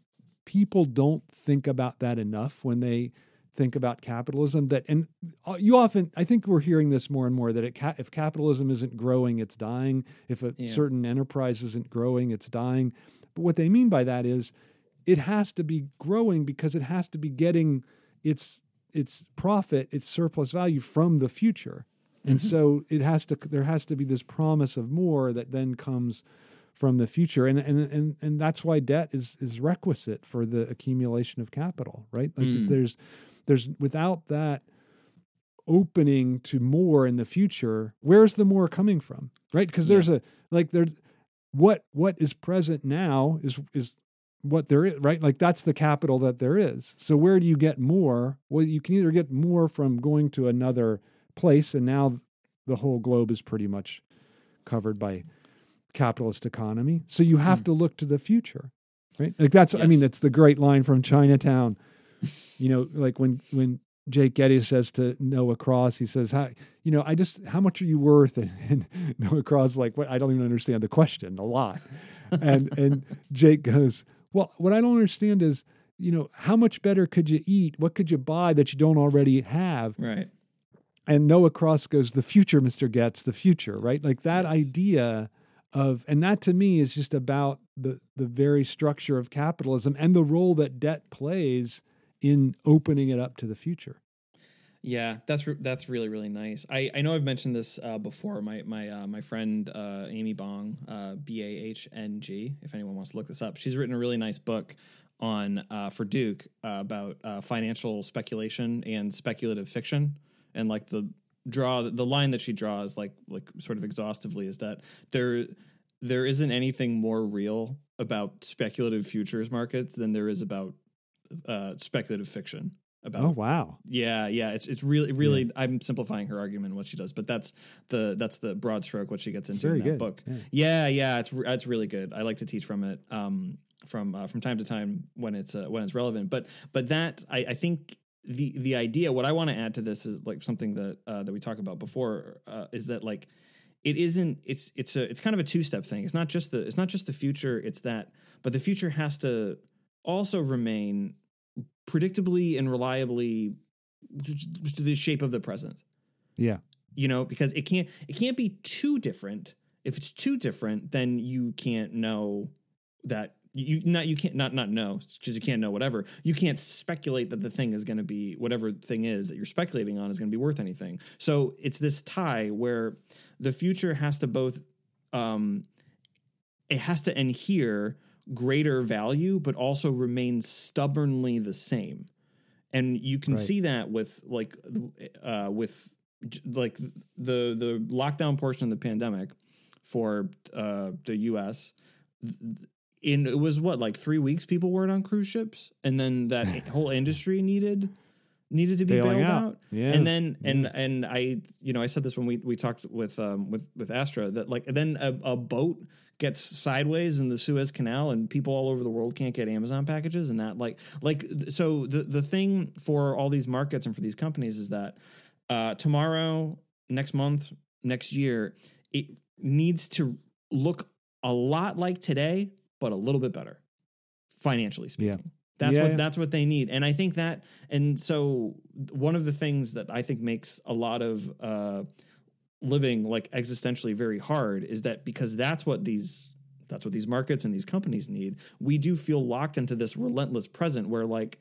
people don't think about that enough when they think about capitalism. That, and uh, you often, I think we're hearing this more and more that it, if capitalism isn't growing, it's dying. If a Yeah. certain enterprise isn't growing, it's dying. But what they mean by that is it has to be growing because it has to be getting its its profit, its surplus value from the future. And Mhm. so it has to there has to be this promise of more that then comes from the future. And and and, and that's why debt is is requisite for the accumulation of capital, right? Like if Mm. there's there's without that opening to more in the future, where's the more coming from? Right? Because Yeah. there's a like there's what what is present now is is what there is, right? Like that's the capital that there is. So where do you get more? Well, you can either get more from going to another place, and now the whole globe is pretty much covered by capitalist economy. So you have Mm. to look to the future, right? Like that's, I mean, that's the great line from Chinatown. You know, like when when Jake Gittes says to Noah Cross, he says, "How you know? I just how much are you worth?" And, and Noah Cross is like, "What? I don't even understand the question. A lot." And and Jake goes, "Well, what I don't understand is." You know, how much better could you eat? What could you buy that you don't already have? Right. and Noah Cross goes, the future, Mr. Getz, the future, right? Like that idea of, and that to me is just about the the very structure of capitalism and the role that debt plays in opening it up to the future. Yeah, that's re- that's really really nice. I, I know I've mentioned this uh, before. My my uh, my friend uh, Aimee Bahng, uh, B A H N G. If anyone wants to look this up, she's written a really nice book on uh, for Duke uh, about financial speculation and speculative fiction, and like the draw the line that she draws like like sort of exhaustively is that there there isn't anything more real about speculative futures markets than there is about uh, speculative fiction about Oh wow. yeah, yeah, it's it's really really. I'm simplifying her argument and what she does, but that's the that's the broad stroke what she gets into in that good. book. Yeah. Yeah, yeah, it's it's really good. I like to teach from it um, from uh, from time to time when it's uh, when it's relevant. But but that I, I think the the idea what I want to add to this is like something that uh, that we talked about before uh, is that like it isn't it's it's a it's kind of a two step thing. It's not just the it's not just the future. It's that but the future has to also remain predictably and reliably to the shape of the present. Yeah. you know because it can't it can't be too different. If it's too different then you can't know that you not you can't not not know because you can't know whatever. You can't speculate that the thing is going to be whatever thing is that you're speculating on is going to be worth anything. So it's this tie where the future has to both um it has to adhere greater value but also remain stubbornly the same and you can Right. see that with like uh with like the the lockdown portion of the pandemic for uh the US in it was what like 3 weeks people weren't on cruise ships and then that whole industry needed needed to be Bailing bailed out. out Yeah. and then and and I you know I said this when we we talked with um with with Astra that like then a, a boat gets sideways in the Suez Canal and people all over the world can't get Amazon packages and that like like so the the thing for all these markets and for these companies is that uh tomorrow next month next year it needs to look a lot like today but a little bit better financially Yeah. speaking that's Yeah, what yeah. that's what they need and i think that and so one of the things that i think makes a lot of uh living like existentially very hard is that because that's what these that's what these markets and these companies need we do feel locked into this relentless present where like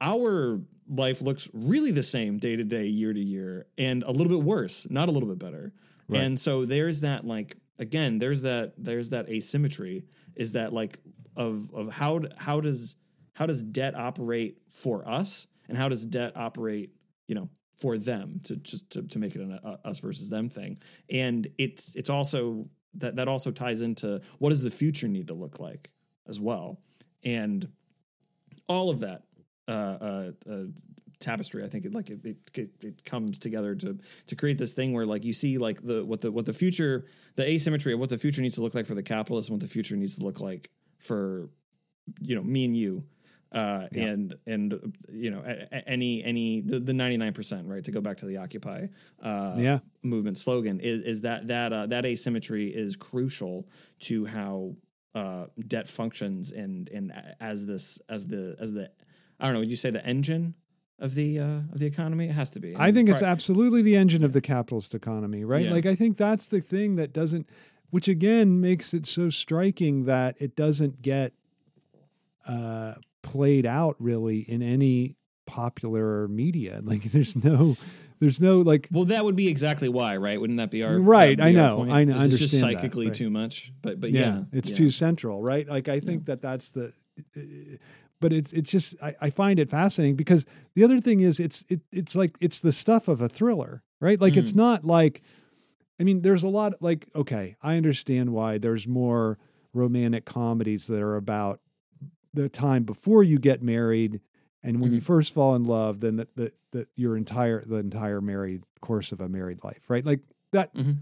our life looks really the same day to day year to year and a little bit worse not a little bit better Right. and so there's that like again there's that there's that asymmetry is that like of of how how does how does debt operate for us and how does debt operate you know for them to just to, to make it an uh, us versus them thing and it's it's also that that also ties into what does the future need to look like as well and all of that uh, uh, uh, tapestry. I think it like it, it it comes together to to create this thing where like you see like the what the what the future the asymmetry of what the future needs to look like for the capitalist and what the future needs to look like for you know me and you. Uh, Yeah. and and you know any any the, the 99% right to go back to the occupy uh, yeah. movement slogan is, is that that uh, that asymmetry is crucial to how uh, debt functions and and as this as the as the I don't know would you say the engine of the uh, of the economy it has to be I think it's prob- absolutely the engine of the capitalist economy, right? Yeah. Like I think that's the thing that doesn't which again makes it so striking that it doesn't get uh played out really in any popular media. Like there's no there's no like Well, that would be exactly why, right? Wouldn't that be our Right, I be our know? I know, It's just understand that, psychically right. too much, but but yeah, yeah, it's yeah. too central, right? Like I think that that's the uh, but it's it's just I, I find it fascinating because the other thing is it's it, it's like it's the stuff of a thriller, right? Like it's Mm. not like I mean, there's a lot like okay, I understand why there's more romantic comedies that are about the time before you get married and when you Mhm. first fall in love, then the, the, the your entire the entire married course of a married life, right? Like that Mhm.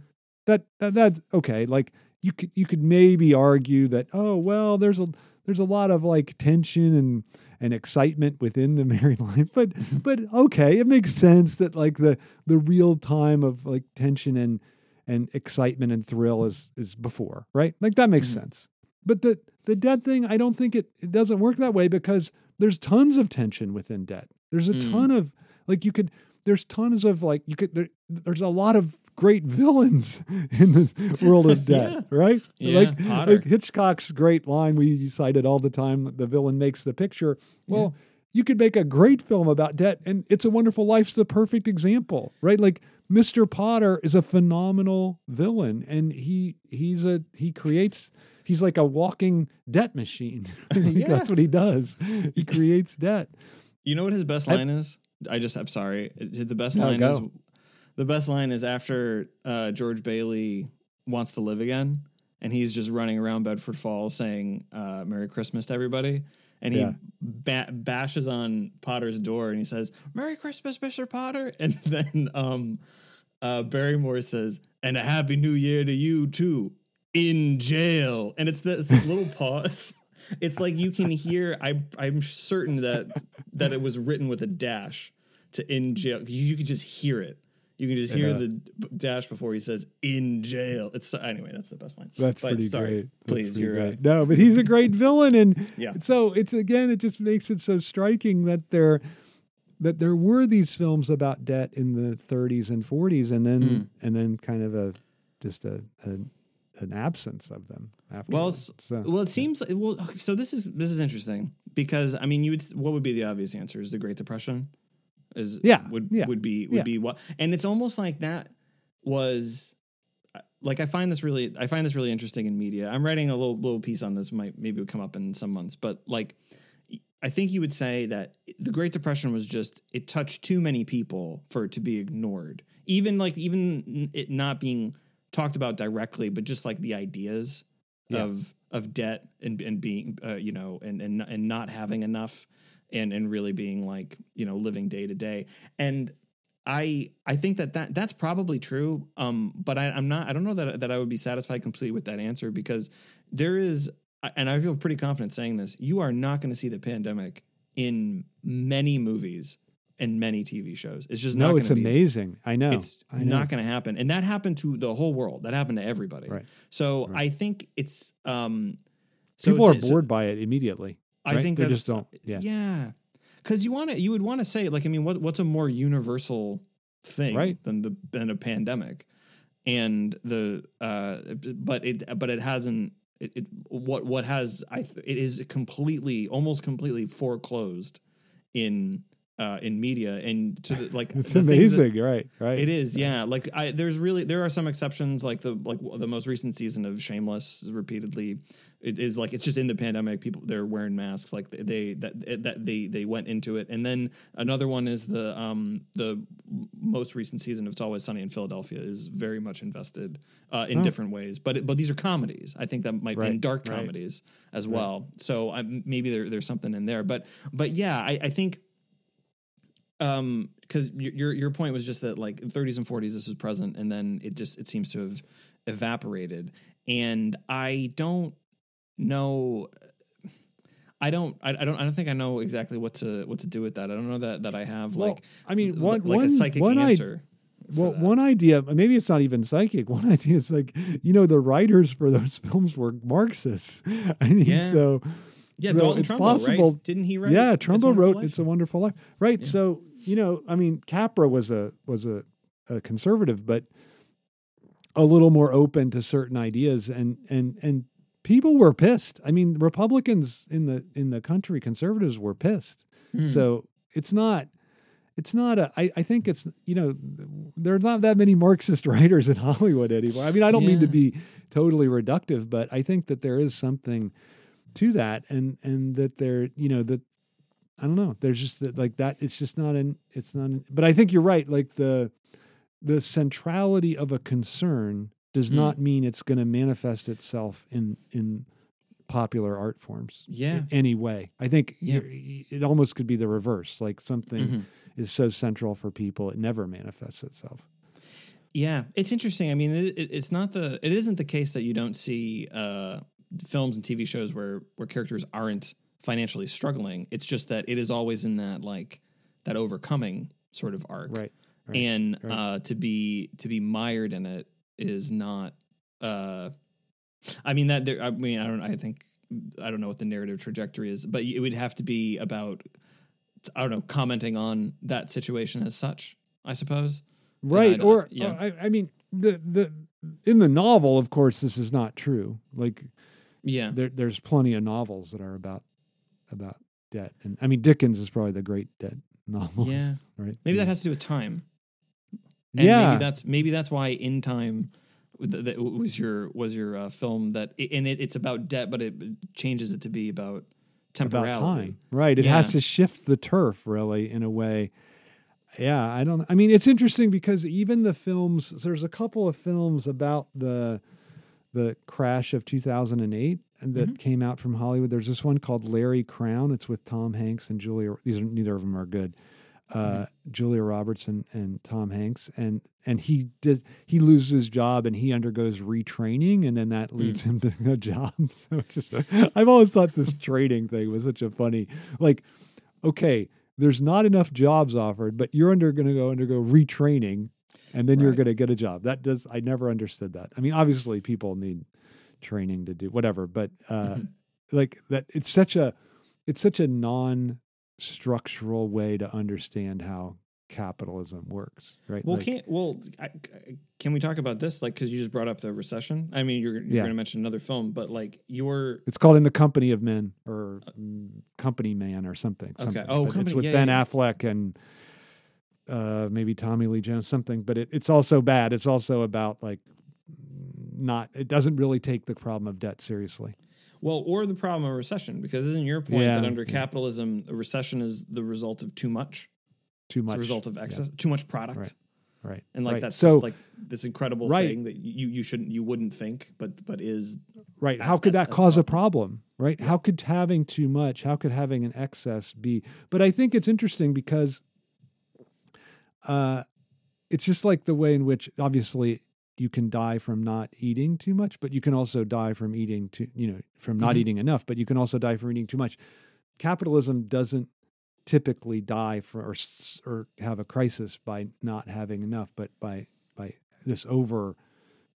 that, that that's okay. Like you could you could maybe argue that oh well, there's a there's a lot of like tension and and excitement within the married life, but but okay, it makes sense that like the the real time of like tension and and excitement and thrill is is before, right? Like that makes Mhm. sense. But the the debt thing, I don't think it it doesn't work that way because there's tons of tension within debt. There's a Mm. ton of like you could there's tons of like you could there, there's a lot of great villains in the world of debt, right? Yeah, like, like Hitchcock's great line we cited all the time the villain makes the picture. Well, you could make a great film about debt and It's a Wonderful Life's the perfect example, right? Like Mr. Potter is a phenomenal villain and he he's a he creates he's like a walking debt machine. Yeah. That's what he does. He creates debt. You know what his best I- line is? I just I'm sorry. The best No, line go. is the best line is after uh, George Bailey wants to live again, and he's just running around Bedford Falls saying uh, "Merry Christmas" to everybody, and he Yeah. ba- bashes on Potter's door and he says "Merry Christmas, Mister Potter," and then um, uh, Barrymore says "And a Happy New Year to you too." In jail, and it's this, little pause. It's like you can hear. I I'm certain that that it was written with a dash to in jail. You, you could just hear it. You can just hear Yeah. the dash before he says in jail. It's anyway. That's the best line. That's But pretty sorry, great. Please, pretty you're great. right. No, but he's a great villain, and Yeah. so it's again, it just makes it so striking that there that there were these films about debt in the 30s and 40s, and then Mm. and then kind of a just a, a an absence of them. After Well, so, Well, it seems like well. So this is this is interesting because I mean, you would what would be the obvious answer? Is the Great Depression? Is Yeah, would yeah, would be would yeah. be what? And it's almost like that was like I find this really I find this really interesting in media. I'm writing a little little piece on this. Might maybe would come up in some months, but like I think you would say that the Great Depression was just it touched too many people for it to be ignored. Even like even it not being talked about directly, but just like the ideas Yeah. of of debt and and being uh, you know and and and not having enough and and really being like you know living day to day and I I think that, that that's probably true um but I, I'm not I don't know that that I would be satisfied completely with that answer because there is and I feel pretty confident saying this you are not going to see the pandemic in many movies and many TV shows it's just not no, it's gonna be amazing. I know. it's I know. not going to happen and that happened to the whole world that happened to everybody Right. so Right. i think it's um so People are it's- so bored by it immediately. I right? think they that's just don't. Yeah. yeah because you want to you would want to say like i mean what what's a more universal thing Right. than the than a pandemic and the uh but it but it hasn't it, it what what has i it is completely almost completely foreclosed in uh in media and to the, like It's the things that- amazing, right? Right. it is, yeah. Like I, there's really there are some exceptions, like the like the most recent season of Shameless. Repeatedly, it is like it's just in the pandemic. People they're wearing masks, like they that that they they went into it. And then another one is the um the most recent season of It's Always Sunny in Philadelphia is very much invested uh, in Oh. different ways. But it, but these are comedies. I think that might be in Right, dark right. comedies as well. So I, maybe there, there's something in there. But but yeah, I, I think um because your your point was just that like 30s and 40s this was present and then it just it seems to have evaporated and i don't know i don't I, I don't i don't think i know exactly what to what to do with that i don't know that that i have Well, like I mean, one like one a psychic one I- answer for Well, that. one idea, maybe it's not even psychic. One idea is like, you know, the writers for those films were Marxists. I mean, Yeah. so yeah so dalton it's trumbo possible- right didn't he write yeah, It's Trumbo Wonderful wrote? "It's a Wonderful Life," right? Yeah. So you know, I mean, Capra was a was a, a conservative, but a little more open to certain ideas, and and and people were pissed. I mean, Republicans in the in the country, conservatives were pissed. Hmm. So it's not it's not a I, I think it's you know there's not that many marxist writers in hollywood anymore i mean i don't mean to be totally reductive but i think that there is something to that and and that there you know that i don't know there's just that like that it's just not an it's not an, but i think you're right like the the centrality of a concern does Mm. not mean it's going to manifest itself in in popular art forms Yeah. in any way i think Yeah. it almost could be the reverse like something Mhm. is so central for people it never manifests itself Yeah, it's interesting. I mean, it, it, it's not the it isn't the case that you don't see uh, films and TV shows where where characters aren't financially struggling. It's just that it is always in that like that overcoming sort of arc, right right, and right. uh, to be to be mired in it is not. Uh, I mean that there. I mean, I don't. I think I don't know what the narrative trajectory is, but it would have to be about. I don't know, commenting on that situation as such. I suppose. right or, yeah. or I, I mean the the in the novel of course this is not true like Yeah. there, there's plenty of novels that are about about debt and i mean dickens is probably the great debt novelist Yeah. right Maybe yeah. that has to do with time. And yeah maybe that's maybe that's why in time that was your was your uh, film that and it, it's about debt, but it changes it to be about temporality. about time right it has to shift the turf really in a way yeah i don't i mean it's interesting because even the films there's a couple of films about the the crash of 2008 and that Mm-hmm. came out from hollywood there's this one called Larry Crowne it's with tom hanks and julia these are neither of them are good uh, Mm-hmm. Julia Roberts and, and Tom Hanks, and and he did he loses his job and he undergoes retraining, and then that Mm. leads him to a job. So it's just I've always thought this training thing was such a funny like, okay, there's not enough jobs offered, but you're under going to go undergo retraining, and then you're going to get a job. That does I never understood that. I mean, obviously people need training to do whatever, but uh, Mhm. like that it's such a it's such a non structural way to understand how capitalism works right Well, Like, can well, I, can we talk about this? Like, because you just brought up the recession. I mean, you're you're Yeah. going to mention another film, but like your it's called in the company of men or mm, company man or something, something. Oh, Company- it's with yeah, ben yeah. affleck and uh maybe tommy lee jones something but it, it's also bad it's also about like not it doesn't really take the problem of debt seriously well, or the problem of recession, because isn't your point Yeah, that under capitalism, a recession is the result of too much? too It's much a result of excess, too much product. Right. right and like right. that's so just like this incredible Right. thing that you you shouldn't you wouldn't think but but is Right. That- How could that- that cause a the problem? Right. How could having too much, how could having an excess be? But I think it's interesting because uh, it's just like the way in which obviously you can die from not eating too much, but you can also die from eating too, you know, from not Mhm. eating enough, but you can also die from eating too much. Capitalism doesn't typically die for or, or have a crisis by not having enough, but by by this over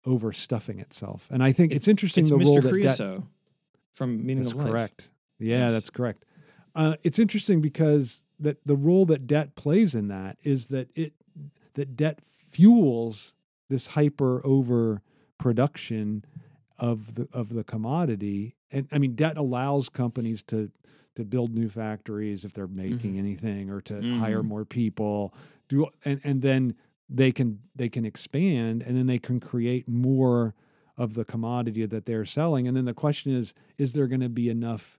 overstuffing itself. And I think it's, interesting it's the Mr. role that debt, from Meaning that's of Life. correct. Yeah, Yes. that's correct. Uh, it's interesting because that the role that debt plays in that is that it that debt fuels this hyper over production of the of the commodity, and I mean debt allows companies to to build new factories if they're making anything or to hire Mhm. more people. Do and and then they can they can expand and then they can create more of the commodity that they're selling. And then the question is is there going to be enough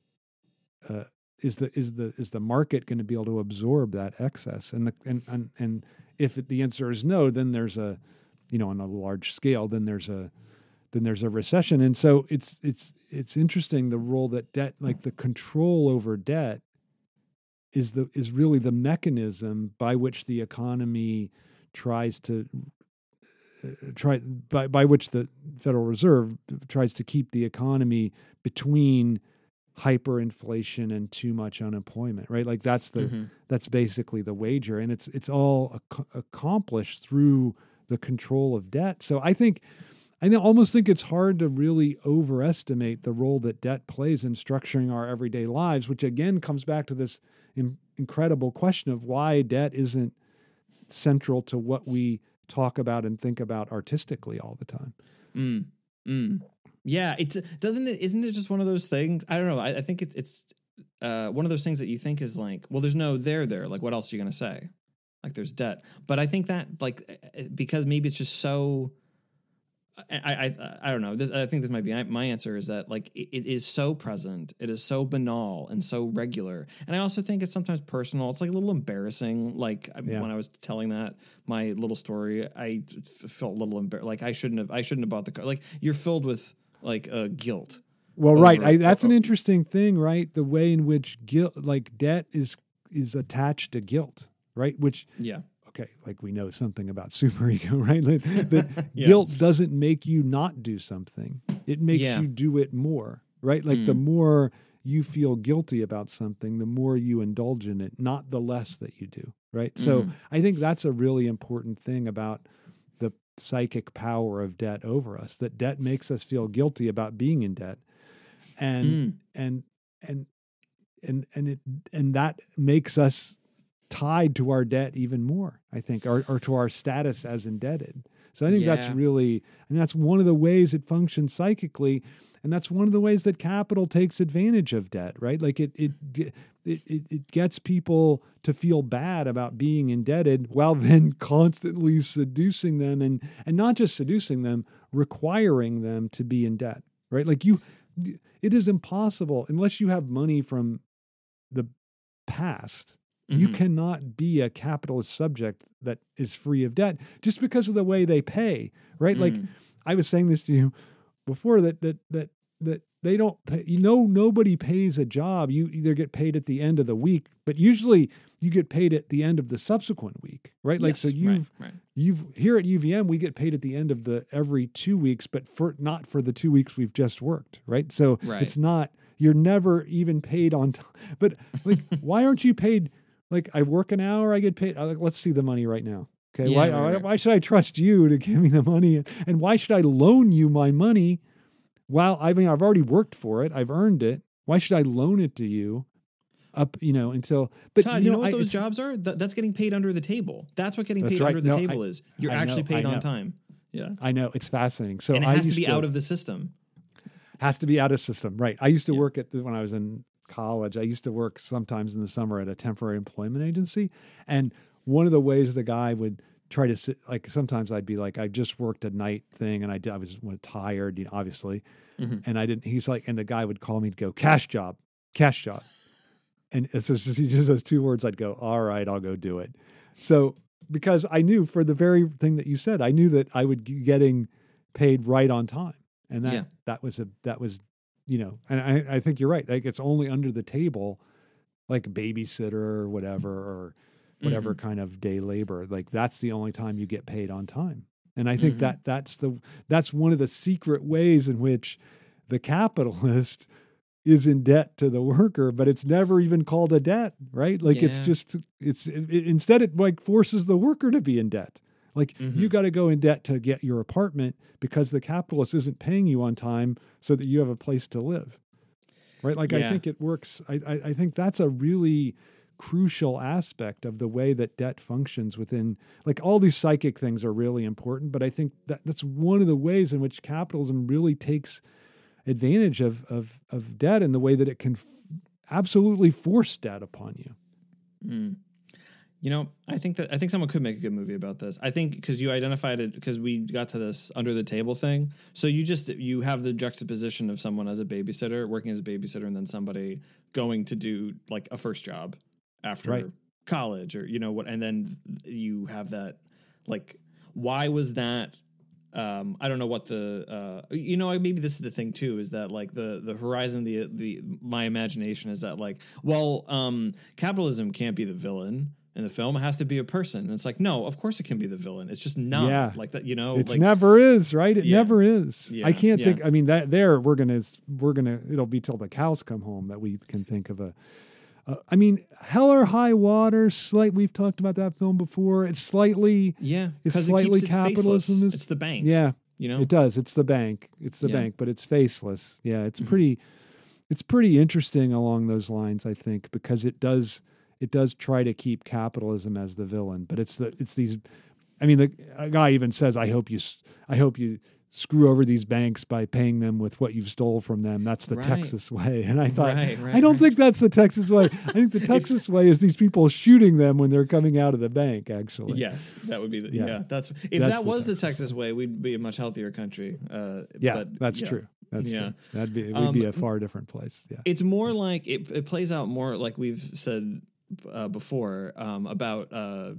uh, is the is the is the market going to be able to absorb that excess? And the, and and and if it, the answer is no then there's a you know on a large scale then there's a then there's a recession. And so it's it's it's interesting the role that debt like the control over debt is the is really the mechanism by which the economy tries to uh, try by by which the Federal Reserve tries to keep the economy between hyperinflation and too much unemployment right? Like that's the Mhm. that's basically the wager. And it's it's all ac- accomplished through the control of debt so i think i almost think it's hard to really overestimate the role that debt plays in structuring our everyday lives which again comes back to this in, incredible question of why debt isn't central to what we talk about and think about artistically all the time Mm, mm. Yeah, it's doesn't it isn't it just one of those things? I don't know. I, I think it's it's uh, one of those things that you think is like, well, there's no there there. Like, what else are you gonna say? Like, there's debt. But I think that like uh, because maybe it's just so. I I I don't know. This, I think this might be my answer is that like it, it is so present, it is so banal and so regular, and I also think it's sometimes personal. It's like a little embarrassing. Like Yeah. when I was telling that my little story, I f- felt a little embarrassed. Like I shouldn't have. I shouldn't have bought the car. Like you're filled with like uh, guilt. Well, right. I, that's an interesting thing, right? The way in which guilt, like debt, is is attached to guilt, right? Which Yeah. okay, like we know something about superego, right? That, that Yeah. guilt doesn't make you not do something; it makes Yeah. you do it more, right? Like the more you feel guilty about something, the more you indulge in it, not the less that you do, right? So Mhm. I think that's a really important thing about the psychic power of debt over us. That debt makes us feel guilty about being in debt, and Mm. and and and and it and that makes us tied to our debt even more i think or, or to our status as indebted. So i think that's really i mean that's one of the ways it functions psychically and that's one of the ways that capital takes advantage of debt right? Like it it it, it, it gets people to feel bad about being indebted while then constantly seducing them and and not just seducing them requiring them to be in debt right? Like you it is impossible unless you have money from the past you Mhm. cannot be a capitalist subject that is free of debt just because of the way they pay right like Mm. i was saying this to you before that that that that they don't pay you know nobody pays a job you either get paid at the end of the week but usually you get paid at the end of the subsequent week right like so you've right. you've here at UVM we get paid at the end of the every 2 weeks but for not for the 2 weeks we've just worked right so Right. it's not you're never even paid on time but like why aren't you paid like I work an hour I get paid uh, let's see the money right now okay Yeah, why right, why, right. why should I trust you to give me the money and why should I loan you my money while I mean I've already worked for it I've earned it why should I loan it to you up you know until but Todd, you know, what I- those jobs are? Th- that's getting paid under the table. That's what getting That's paid right. under the No, I- table is. You're I actually know, paid on time. Yeah. I know it's fascinating so and it I has to be out of the system. has to be out of system right i used to Yeah. work at the, when i was in college i used to work sometimes in the summer at a temporary employment agency. And one of the ways the guy would try to sit like sometimes i'd be like i just worked a night thing and i, did, I was tired you know, obviously. Mhm. and i didn't he's like and the guy would call me to go cash job cash job. And it's just, he just those two words i'd go all right i'll go do it. So because i knew for the very thing that you said i knew that i would be getting paid right on time. And that Yeah. that was a that was you know and I, I think you're right like it's only under the table like babysitter or whatever or whatever kind of day labor like that's the only time you get paid on time. And i think Mhm. that that's the that's one of the secret ways in which the capitalist is in debt to the worker but it's never even called a debt right? Like it's just it's it, it- instead it like forces the worker to be in debt like you Mhm. got to go in debt to get your apartment because the capitalist isn't paying you on time so that you have a place to live right like i think it works I, I i think that's a really crucial aspect of the way that debt functions within like all these psychic things are really important but i think that that's one of the ways in which capitalism really takes advantage of of of debt and the way that it can f- absolutely force debt upon you Mm. You know, I think that I think someone could make a good movie about this. I think because you identified it because we got to this under the table thing. So you just you have the juxtaposition of someone as a babysitter, working as a babysitter, and then somebody going to do like a first job after Right. college or you know what, and then you have that like why was that um i don't know what the uh you know maybe this is the thing too is that like the the horizon the the my imagination is that like well um capitalism can't be the villain in the film it has to be a person and it's like no of course it can be the villain it's just not Yeah. like that you know It's like It never is, right? It Yeah. never is. Yeah, I can't think. I mean, that there we're gonna we're gonna it'll be till the cows come home that we can think of a. Uh, I mean, Hell or High Water. Slight. We've talked about that film before. It's slightly. yeah It's slightly it it capitalism is- it's the bank Yeah, you know it does. It's the bank. It's the Yeah. bank, but it's faceless. Yeah, it's Mhm. pretty. It's pretty interesting along those lines, I think, because it does it does try to keep capitalism as the villain, but it's the it's these. I mean, the a guy even says, "I hope you, I hope you screw over these banks by paying them with what you've stole from them. That's the Right. Texas way. And I thought, Right, right, I don't think that's the Texas way. I think the Texas way is these people shooting them when they're coming out of the bank, actually. Yes, that would be the Yeah. yeah. that's if That's that was the Texas Texas way, we'd be a much healthier country. Uh, Yeah, but, that's yeah. true. That's Yeah. true. That'd be it would be Um, a far different place. Yeah. It's more like it, it plays out more like we've said uh, before um, about uh,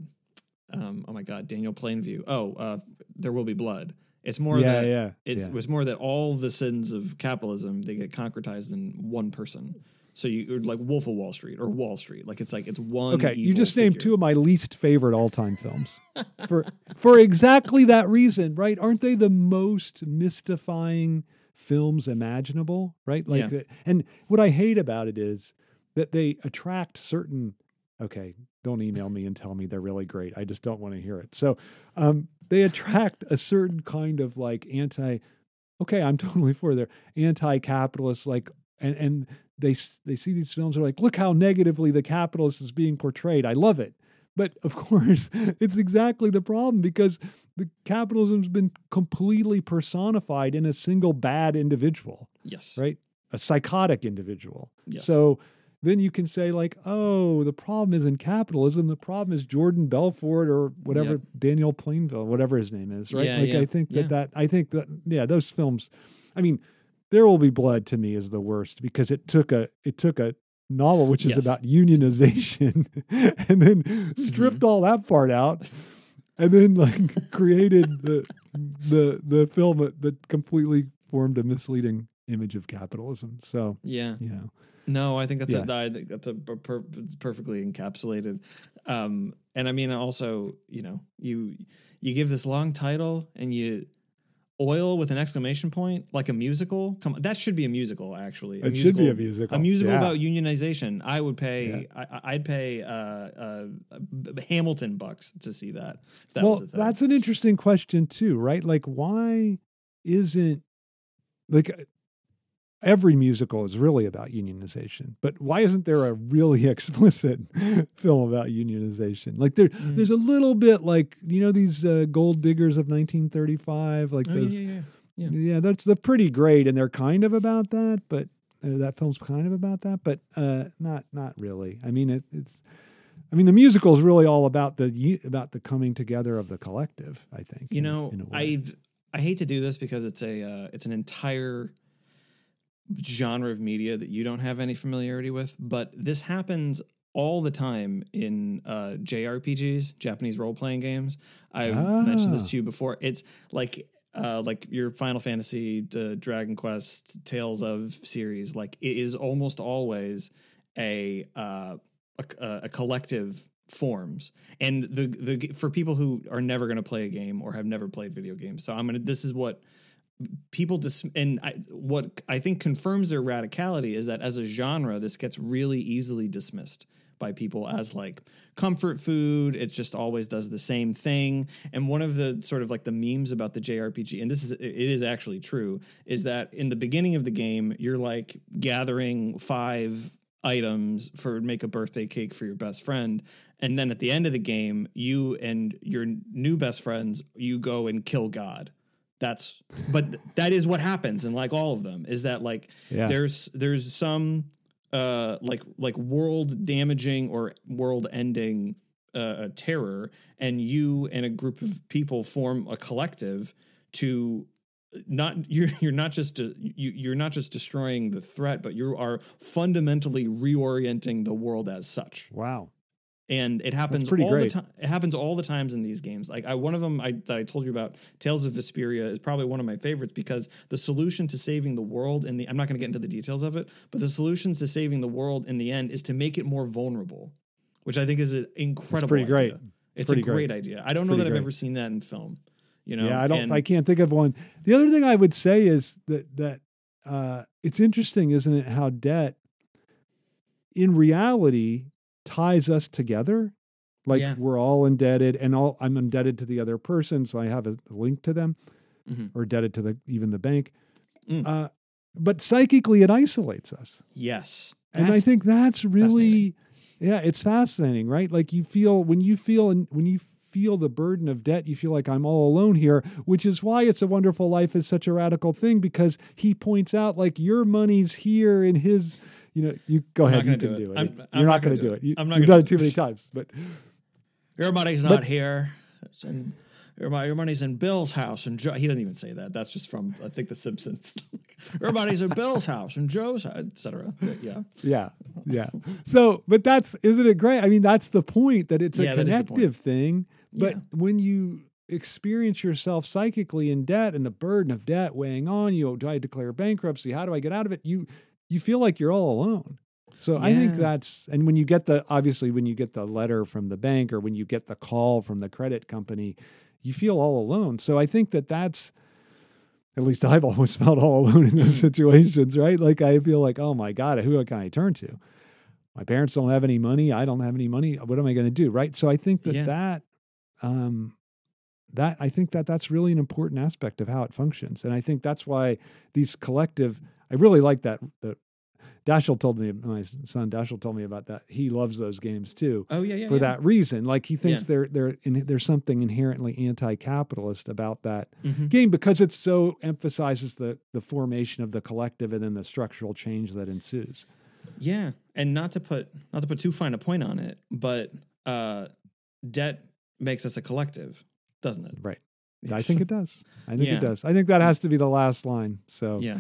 um, oh my god Daniel Plainview. Oh, uh, there will be blood. It's more yeah, that yeah. it's yeah. was more that all the sins of capitalism they get concretized in one person. So you like Wolf of Wall Street or Wall Street, like it's like it's one. Okay, you just named two of my least favorite all-time films for for exactly that reason, right? Aren't they the most mystifying films imaginable, right? Like, Yeah. the- and what I hate about it is that they attract certain. Okay, don't email me and tell me they're really great. I just don't want to hear it. So, um, they attract a certain kind of like anti. Okay, I'm totally for their anti-capitalist, like, and and they they see these films are like, look how negatively the capitalist is being portrayed. I love it, but of course, it's exactly the problem because the capitalism's been completely personified in a single bad individual, Yes. right? A psychotic individual. Yes. So then you can say like, oh, the problem isn't capitalism. The problem is Jordan Belfort or whatever Yep. Daniel Plainville, whatever his name is, right? Yeah, like yeah, I think that yeah. that I think that yeah, those films. I mean, There Will Be Blood to me is the worst because it took a it took a novel which is Yes. about unionization and then Mm-hmm. stripped all that part out and then like created the the the film that, that completely formed a misleading image of capitalism. So Yeah. you know, No, I think that's Yeah. a I think that's a per, per, perfectly encapsulated. Um, and I mean, also, you know, you you give this long title and you oil with an exclamation point like a musical. Come on, that should be a musical. Actually, a it should be a musical. A musical Yeah. about unionization. I would pay. I, I- I'd pay uh, uh, Hamilton bucks to see that. That well, that's an interesting question too, right? Like, why isn't like every musical is really about unionization, but why isn't there a really explicit film about unionization? Like, there, Mm. there's a little bit like you know these uh, gold diggers of 1935, like Oh, those. yeah, yeah, yeah. Yeah. that's they're pretty great, and they're kind of about that, but uh, that film's kind of about that, but uh, not not really. I mean, it, it's. I mean, the musical is really all about the about the coming together of the collective. I think You in know. I I hate to do this because it's a uh, it's an entire genre of media that you don't have any familiarity with, but this happens all the time in uh, JRPGs, Japanese role playing games. I've mentioned this Ah. to you before. It's like uh, like your Final Fantasy, uh, Dragon Quest, Tales of series. Like it is almost always a uh, a, a collective forms and the the for people who are never going to play a game or have never played video games so i'm gonna this is what people dis and I, what i think confirms their radicality is that as a genre this gets really easily dismissed by people as like comfort food. It just always does the same thing. And one of the sort of like the memes about the jrpg and this is it is actually true is that in the beginning of the game you're like gathering five items for make a birthday cake for your best friend. And then at the end of the game you and your new best friends you go and kill god that's but that is what happens in like all of them is that like Yeah. there's there's some uh like like world damaging or world ending uh terror and you and a group of people form a collective to not you're you're not just uh, you you're not just destroying the threat but you are fundamentally reorienting the world as such wow. And it happens pretty all great. the time. It happens all the times in these games. Like I, one of them I, that I told you about, Tales of Vesperia, is probably one of my favorites because the solution to saving the world in the I'm not going to get into the details of it, but the solutions to saving the world in the end is to make it more vulnerable, which I think is an incredible. pretty great. idea. It's, pretty a great, great. idea. I don't know pretty that I've ever seen that in film. You know, yeah, I don't. And- I can't think of one. The other thing I would say is that that uh, it's interesting, isn't it? How debt, in reality, ties us together. Like Yeah. we're all indebted, and all I'm indebted to the other person, so I have a link to them, Mhm. or indebted to the even the bank. Mm. Uh, but psychically, it isolates us. yes, and I think that's really, yeah, it's fascinating, right? Like you feel when you feel and when you feel the burden of debt. You feel like I'm all alone here, which is why It's a Wonderful Life is such a radical thing because he points out like your money's here in his. You know, you go I'm ahead. You can do do it. it. I'm- You're not going gonna do it. You, I'm not you've done it too many times, but Your money's not But- here. In, your, your money's in Bill's house, and Joe, he doesn't even say that. That's just from I think The Simpsons. your money's in Bill's house and Joe's house, etc. Yeah, Yeah, yeah. So, but that's isn't it great? I mean, that's the point that it's a Yeah, that is the point. connective thing. But Yeah. when you experience yourself psychically in debt and the burden of debt weighing on you, do I declare bankruptcy? How do I get out of it? You you feel like you're all alone. So I think that's and when you get the obviously when you get the letter from the bank or when you get the call from the credit company, you feel all alone. So I think that that's at least I've always felt all alone in those situations, right? Like I feel like, oh my God, who can I turn to? My parents don't have any money. I don't have any money. What am I going to do? Right. So I think that Yeah. that, um, that I think that that's really an important aspect of how it functions, and I think that's why these collective. I really like that. The Dashel told me, my son Dashel told me about that. He loves those games too oh yeah, yeah. for yeah. that reason. Like he thinks Yeah. they're they're in, there's something inherently anti-capitalist about that Mhm. game because it so emphasizes the the formation of the collective and then the structural change that ensues. Yeah, and not to put not to put too fine a point on it, but uh, debt makes us a collective, doesn't it? Right. I think it does. I think Yeah. it does. I think that has to be the last line. So yeah.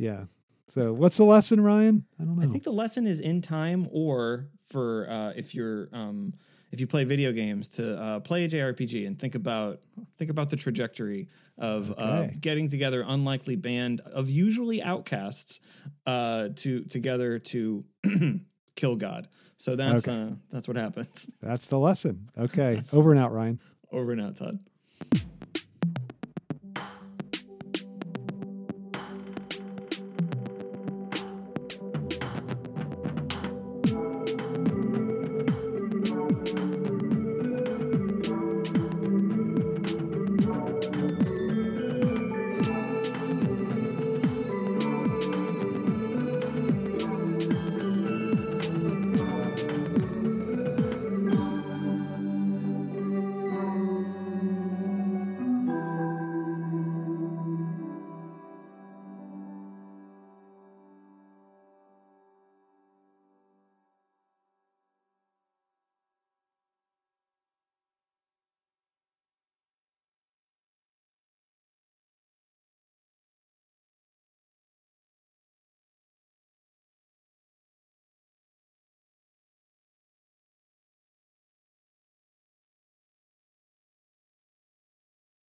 Yeah. So what's the lesson, Ryan? I don't know. I think the lesson is in time, or for uh, if you're um, if you play video games, to uh, play a JRPG and think about think about the trajectory of uh, getting together unlikely band of usually outcasts uh, to together to kill God. So that's Okay. uh, that's what happens. That's the lesson. Okay. Over and out, Ryan. Over and out, Todd.